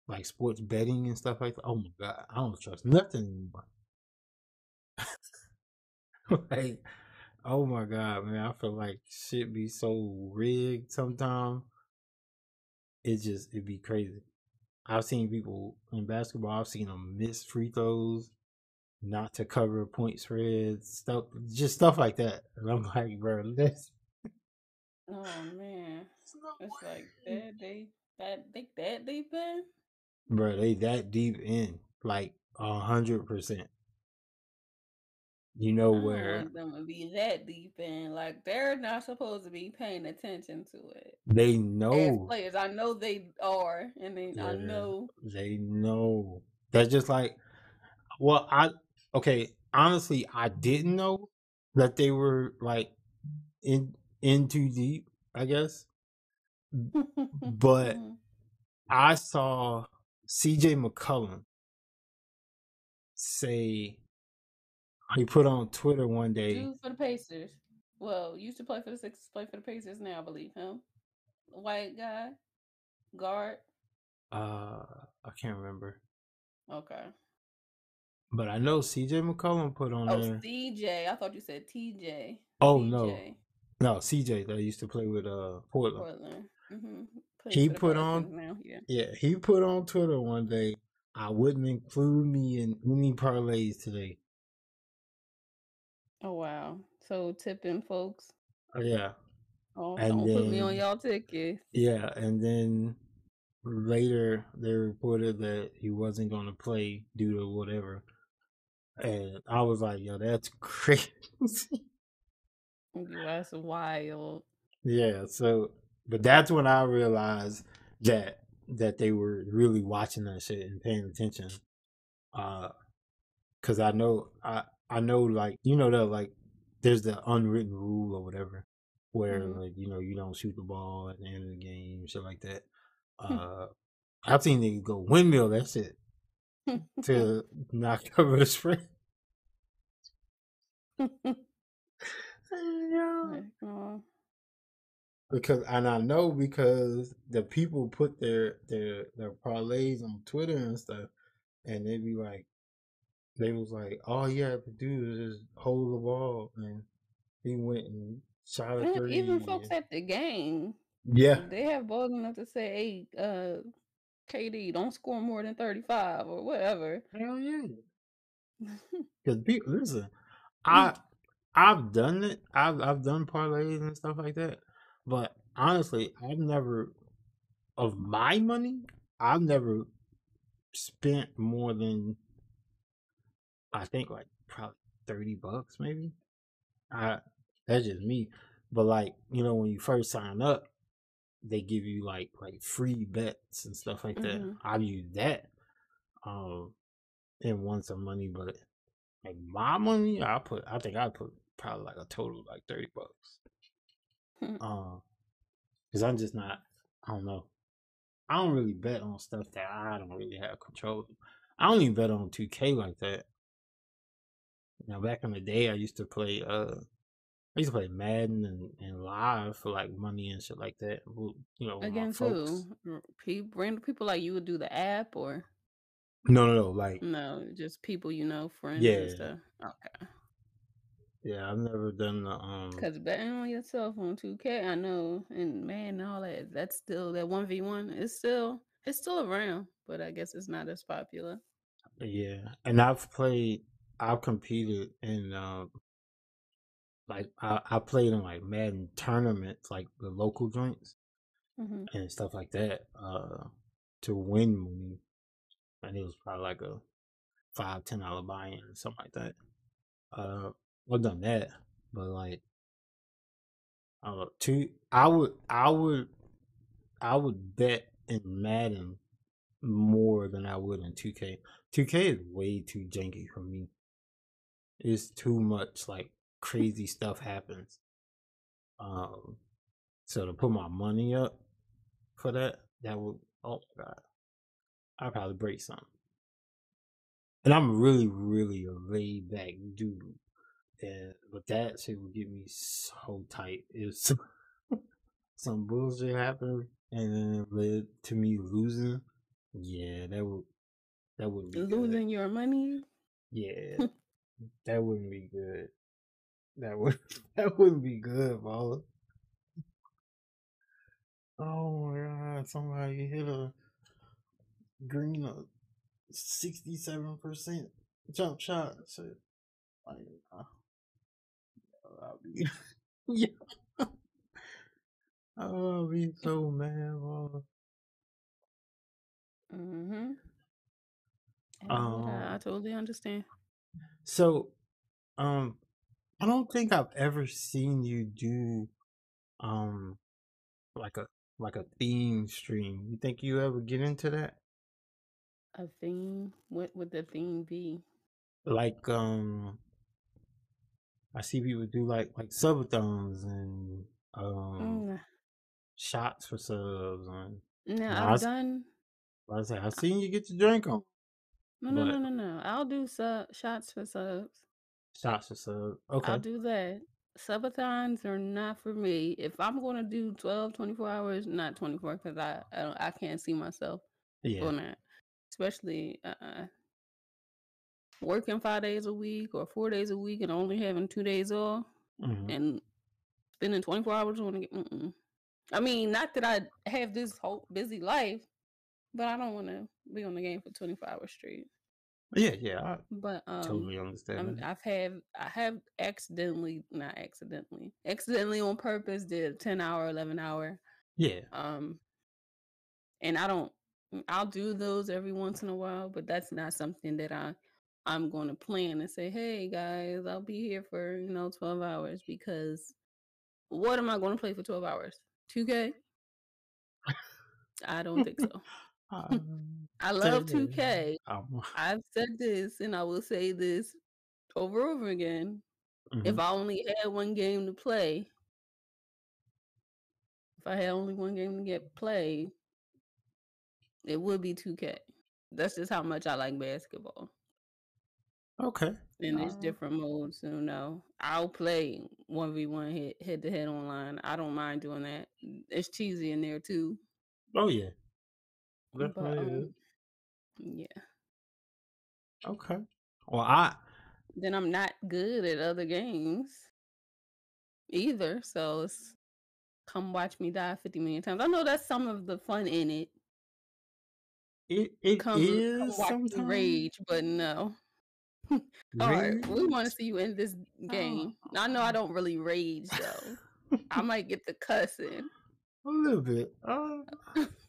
like sports betting and stuff like that, oh my god, I don't trust nothing like Oh my god, man! I feel like shit be so rigged sometimes. It just it'd be crazy. I've seen people in basketball. I've seen them miss free throws, not to cover point spreads, stuff, just stuff like that. And I'm like, bro, this. Oh man, it's like that they that they that deep in. bro, they that deep in, like a hundred percent. You know I where them to be that deep in. Like they're not supposed to be paying attention to it. they As know. players, I know they are, and they yeah, I know. They know. That's just like, well, I okay. Honestly, I didn't know that they were like in in too deep. I guess But- Mhm. I saw C.J. McCollum say he put on Twitter one day. dude for the Pacers. Well, used to play for the Sixers, play for the Pacers now, I believe him. White guy, guard. Uh, I can't remember, Okay. But I know C.J. McCollum put on Oh, there. CJ. I thought you said TJ. Oh no, CJ, no C.J. that used to play with uh Portland. Portland. Mm-hmm. He put on- now. Yeah. Yeah, he put on Twitter one day. I wouldn't include me in any parlays today. Oh wow. So tipping folks. Oh, yeah. Oh, And don't put me on y'all tickets. yeah, and then later they reported that he wasn't going to play due to whatever. And I was like, yo, that's crazy. That's wild. yeah, so but that's when I realized that that they were really watching that shit and paying attention. Uh cuz I know I I know like you know that like there's the unwritten rule or whatever where Mhm. like you know you don't shoot the ball at the end of the game shit like that. Uh I've seen niggas go windmill that shit to knock over the spread. Yeah. Heck no. because and I know because the people put their their their parlays on Twitter and stuff, and they be like, they was like, all you have to do is just hold the ball, and he went and shot a three. even folks at the game, yeah, they have balls enough to say, "Hey, uh, KD, don't score more than thirty-five or whatever." hell yeah. Because people, listen, I mm. I've done it. I've I've done parlays and stuff like that, but honestly, I've never of my money. I've never spent more than I think like probably thirty bucks, maybe. I that's just me, but like you know when you first sign up, they give you like like free bets and stuff like that. Mhm. I've used that, um, and won some money, but like my money, I put I think I put probably like a total of like thirty bucks. Hmm. Um, because I'm just not. I don't know. I don't really bet on stuff that I don't really have control. of. I don't even bet on 2K like that. Now back in the day, I used to play. Uh, I used to play Madden and, and live for like money and shit like that. You know, Against who? People, random people like you would do the app or No, no, no. Like, no? Just people you know, friends Yeah. and stuff. Okay. yeah, I've never done the um. Because betting on yourself on 2K, I know, and man, all that, that's still that 1v1 is still it's still around, but I guess it's not as popular. Yeah, and I've played. I've competed in um, like I, I played in like Madden tournaments, like the local joints hmm and stuff like that, uh, to win money, and it was probably like a five ten dollar buy in or something like that. Uh, I've done that, but like, uh, two, I would, I would, I would bet in Madden more than I would in 2K. 2K is way too janky for me. It's too much like crazy stuff happens. Um, so to put my money up for that, that would oh my god, I'd probably break something. And I'm really, really a laid back dude. And but that shit would get me so tight. If some, some bullshit happened and then it led to me losing, yeah, that would that wouldn't be good. Losing your money. Yeah, that wouldn't be good. That would that wouldn't be good, Balla. Oh my god! Somebody hit a green a sixty-seven percent jump shot. So, like, uh, I'll be yeah. I'll be so mad, Balla. Mm-hmm. I, Um, I totally understand. So, um, I don't think I've ever seen you do, um, like a like a theme stream. You think you ever get into that? A theme. What would the theme be? Like, um, I see people do like like subathons and um Mm, shots for subs and no, I've done. I said, I've seen you get your drink on. No, no, no, no, no. I'll do sub shots for subs. Shots for subs. I'll Okay. do that. Subathons are not for me. If I'm going to do 12, 24 hours, not 24, because I, I don't- I can't see myself Yeah. doing that. Especially uh, working five days a week or four days a week and only having two days off hmm and spending 24 hours on it. Mm-mm. I mean, not that I have this whole busy life, but I don't want to be on the game for 24 hours straight. Yeah, yeah, I But um, totally understand I'm, I've had I have accidentally not accidentally accidentally on purpose did a ten hour, eleven hour. Yeah, Um, and I don't. I'll do those every once in a while, but that's not something that I I'm going to plan and say, "Hey guys, I'll be here for you know twelve hours." Because what am I going to play for twelve hours? Two K? I don't think so. Um, I love 2K. um, I've said this and I will say this over and over again. If mhm. I only had one game to play, if I had only one game to get played, it would be 2K. That's just how much I like basketball. Okay. And there's different modes, you know. I'll play 1v1 head, to head online. I don't mind doing that. It's cheesy in there too. oh yeah, But definitely is. um yeah. Okay. Well, I Then I'm not good at other games either. So it's come watch me die 50 million times. I know that's some of the fun in it. it it Come, come watch me sometimes rage, but no. All right, we want to see you in this game. I know I don't really rage though. I might get the cussing, a little bit. Uh,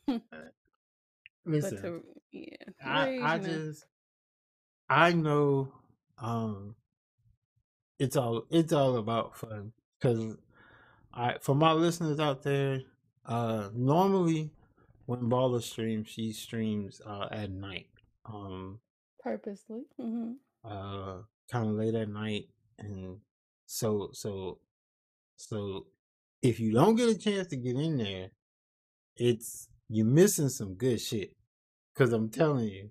but listen, yeah, I. I just I know um it's all it's all about fun because I for my listeners out there, uh normally when Balla streams, she streams uh at night. Um purposely. Mm-hmm. uh kind of late at night and so so so if you don't get a chance to get in there it's you're missing some good shit because i'm telling you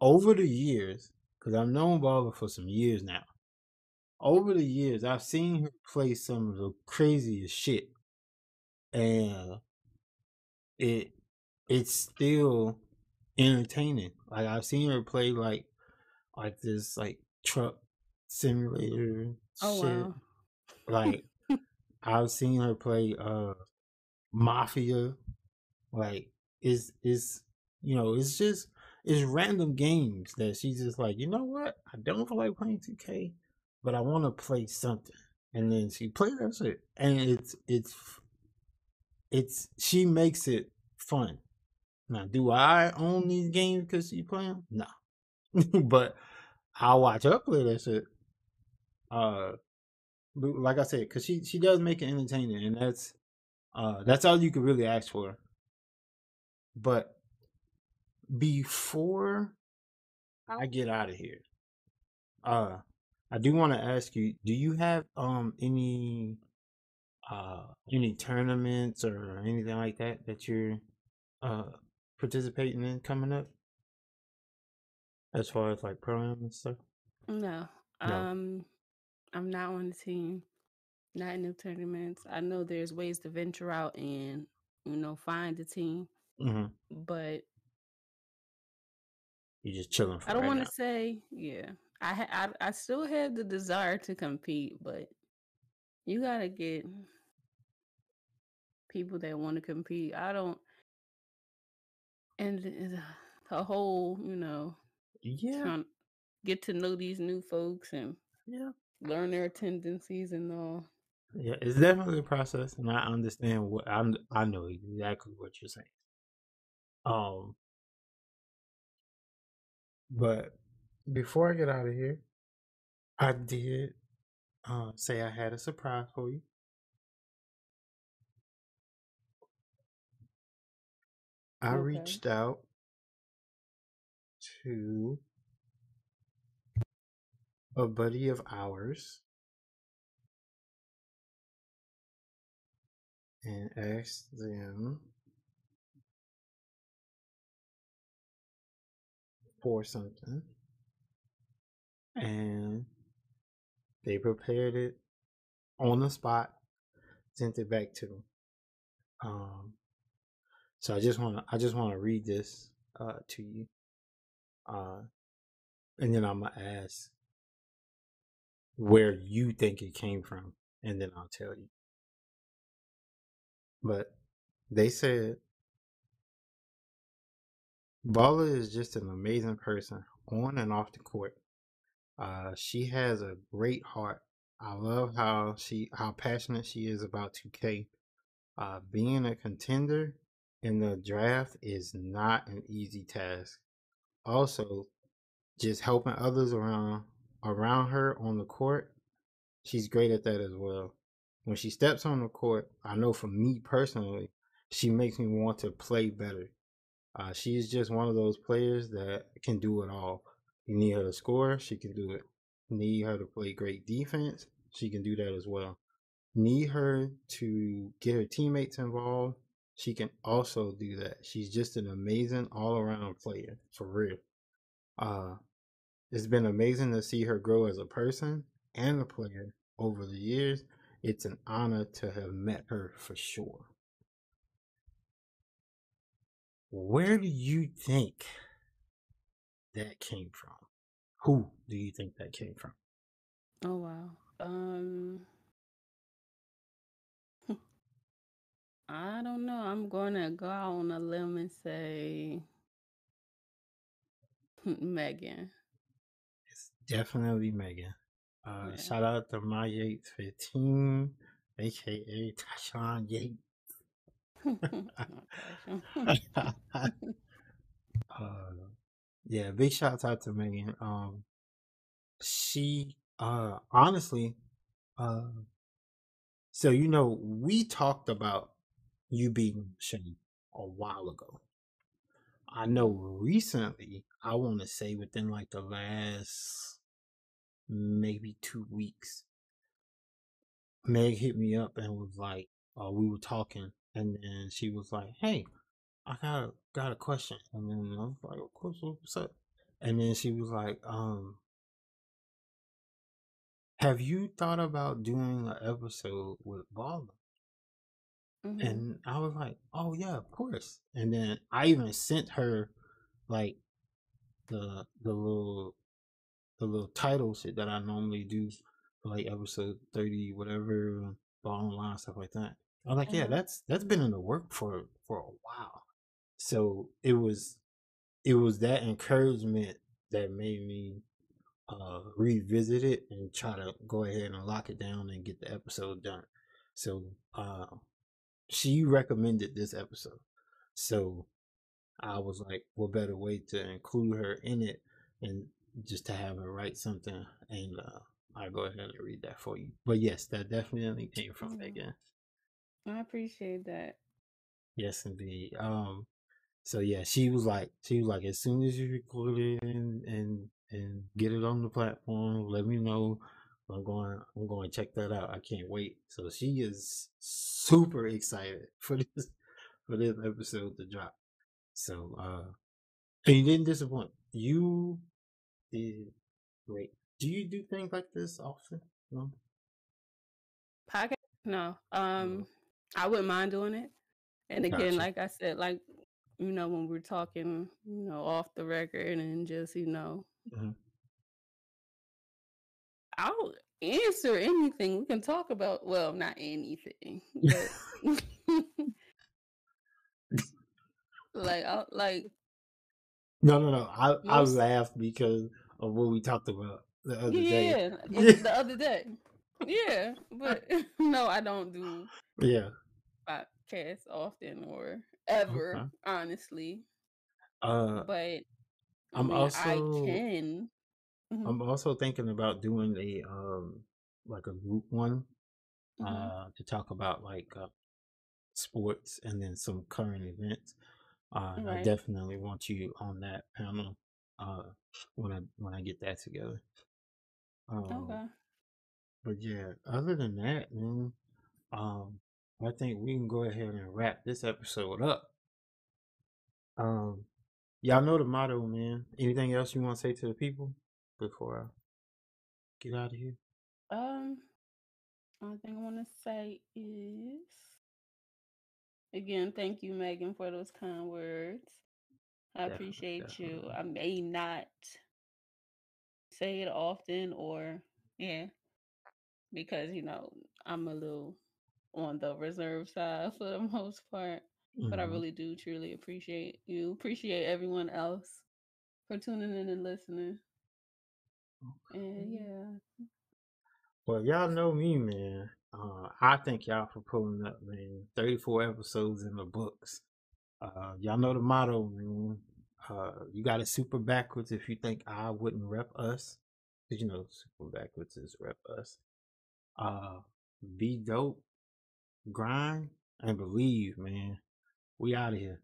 over the years because i've known Balla for some years now over the years i've seen her play some of the craziest shit and it it's still entertaining like i've seen her play like like this like truck simulator Oh shit. wow. Like I've seen her play uh Mafia. Like it's it's you know, it's just it's random games that she's just like, you know what? I don't feel like playing 2K, but I wanna play something. And then she plays that shit. And it's it's it's she makes it fun. Now, do I own these games because she playing? No. but I'll watch her play that shit. Uh, like I said, because she she does make it entertaining, and that's uh that's all you could really ask for. But before I get out of here, uh, I do want to ask you: Do you have um any uh any tournaments or anything like that that you're uh participating in coming up? As far as like pro am and stuff? No. No. Um, I'm not on the team. Not in the tournaments. I know there's ways to venture out and you know find a team, hmm but You're just chilling for I don't right want to say yeah. I, I I still have the desire to compete, but you gotta get people that want to compete. I don't, and the- the whole you know Yeah, trying get to know these new folks and yeah, learn their tendencies and all. yeah. It's definitely a process, and I understand what I'm. I know exactly what you're saying. Um, but before I get out of here, I did uh, say I had a surprise for you. I Okay. reached out to a buddy of ours and asked them for something, and they prepared it on the spot, sent it back to them. Um, so I just want to I just want to read this uh, to you, uh, and then I'm gonna ask where you think it came from, and then I'll tell you. But they said Balla is just an amazing person on and off the court. Uh, she has a great heart. I love how she how passionate she is about 2K. Uh, being a contender in the draft is not an easy task. Also, just helping others around around her on the court, she's great at that as well. When she steps on the court, I know for me personally, she makes me want to play better. Uh, she's just one of those players that can do it all. You need her to score, she can do it. You need her to play great defense, she can do that as well. Need her to get her teammates involved, she can also do that. She's just an amazing all around player, for real. Uh, it's been amazing to see her grow as a person and a player over the years. It's an honor to have met her for sure. Where do you think that came from? Who do you think that came from? Oh wow. Um I don't know. I'm gonna go out on a limb and say Megan. It's definitely Megan. Uh, Yeah. Shout out to my Yates 15, aka Tashawn Yates. Uh, yeah, big shouts out to Megan. Um, she, uh, honestly, uh, so you know, we talked about you being Shane a while ago. I know recently, I want to say within like the last maybe two weeks, Meg hit me up and was like, uh, we were talking, and then she was like, "Hey, I got a, got a question," and then I was like, "Of course, what's up?" And then she was like, "Um, have you thought about doing an episode with Balla?" Mhm. And I was like, "Oh yeah, of course." And then I even sent her like the the little the little title shit that I normally do for like episode thirty, whatever, ball online stuff like that. I was like, "Yeah, Mhm. that's that's been in the work for for a while." So it was it was that encouragement that made me uh revisit it and try to go ahead and lock it down and get the episode done. So uh she recommended this episode. So I was like, what better way to include her in it and just to have her write something and uh I'll go ahead and read that for you. But yes, that definitely came from Mhm. Megan. I appreciate that. Yes indeed. Um so yeah, she was like she was like as soon as you record it and and, and get it on the platform, let me know. I'm going I'm going to check that out. I can't wait. So she is super excited for this for this episode to drop. So uh and you didn't disappoint. You did great. Do you do things like this often? No? Podcast? No. Um, I wouldn't mind doing it. And again, Gotcha. like I said, like you know, when we're talking, you know, off the record and just, you know, Mhm. I'll answer anything we can talk about. Well, not anything, but like, I'll, like No, no, no. I I laughed because of what we talked about the other day. yeah, the other day. Yeah, but no, I don't do yeah. Podcasts often or ever, Okay. honestly. Uh, But I I'm also I can. Mhm, I'm also thinking about doing a um like a group one mhm. uh to talk about like uh, sports and then some current events. Uh, and I definitely want you on that panel uh when I when I get that together. Um, Okay. but yeah, other than that, man, um, I think we can go ahead and wrap this episode up. Um, y'all know the motto, man. Anything else you want to say to the people before I get out of here? Um, only thing I want to say is again, thank you, Megan, for those kind words. I Definitely, appreciate you. I may not say it often, or yeah, because you know I'm a little on the reserve side for the most part. But I hmm really do truly appreciate you. Appreciate everyone else for tuning in and listening. And yeah. Well, y'all know me, man. Uh, I thank y'all for pulling up, man. 34 episodes in the books. Uh, y'all know the motto, man. Uh, you got it super backwards if you think I wouldn't rep us. Cause you know, super backwards is rep us. Uh, be dope, grind, and believe, man. We out of here.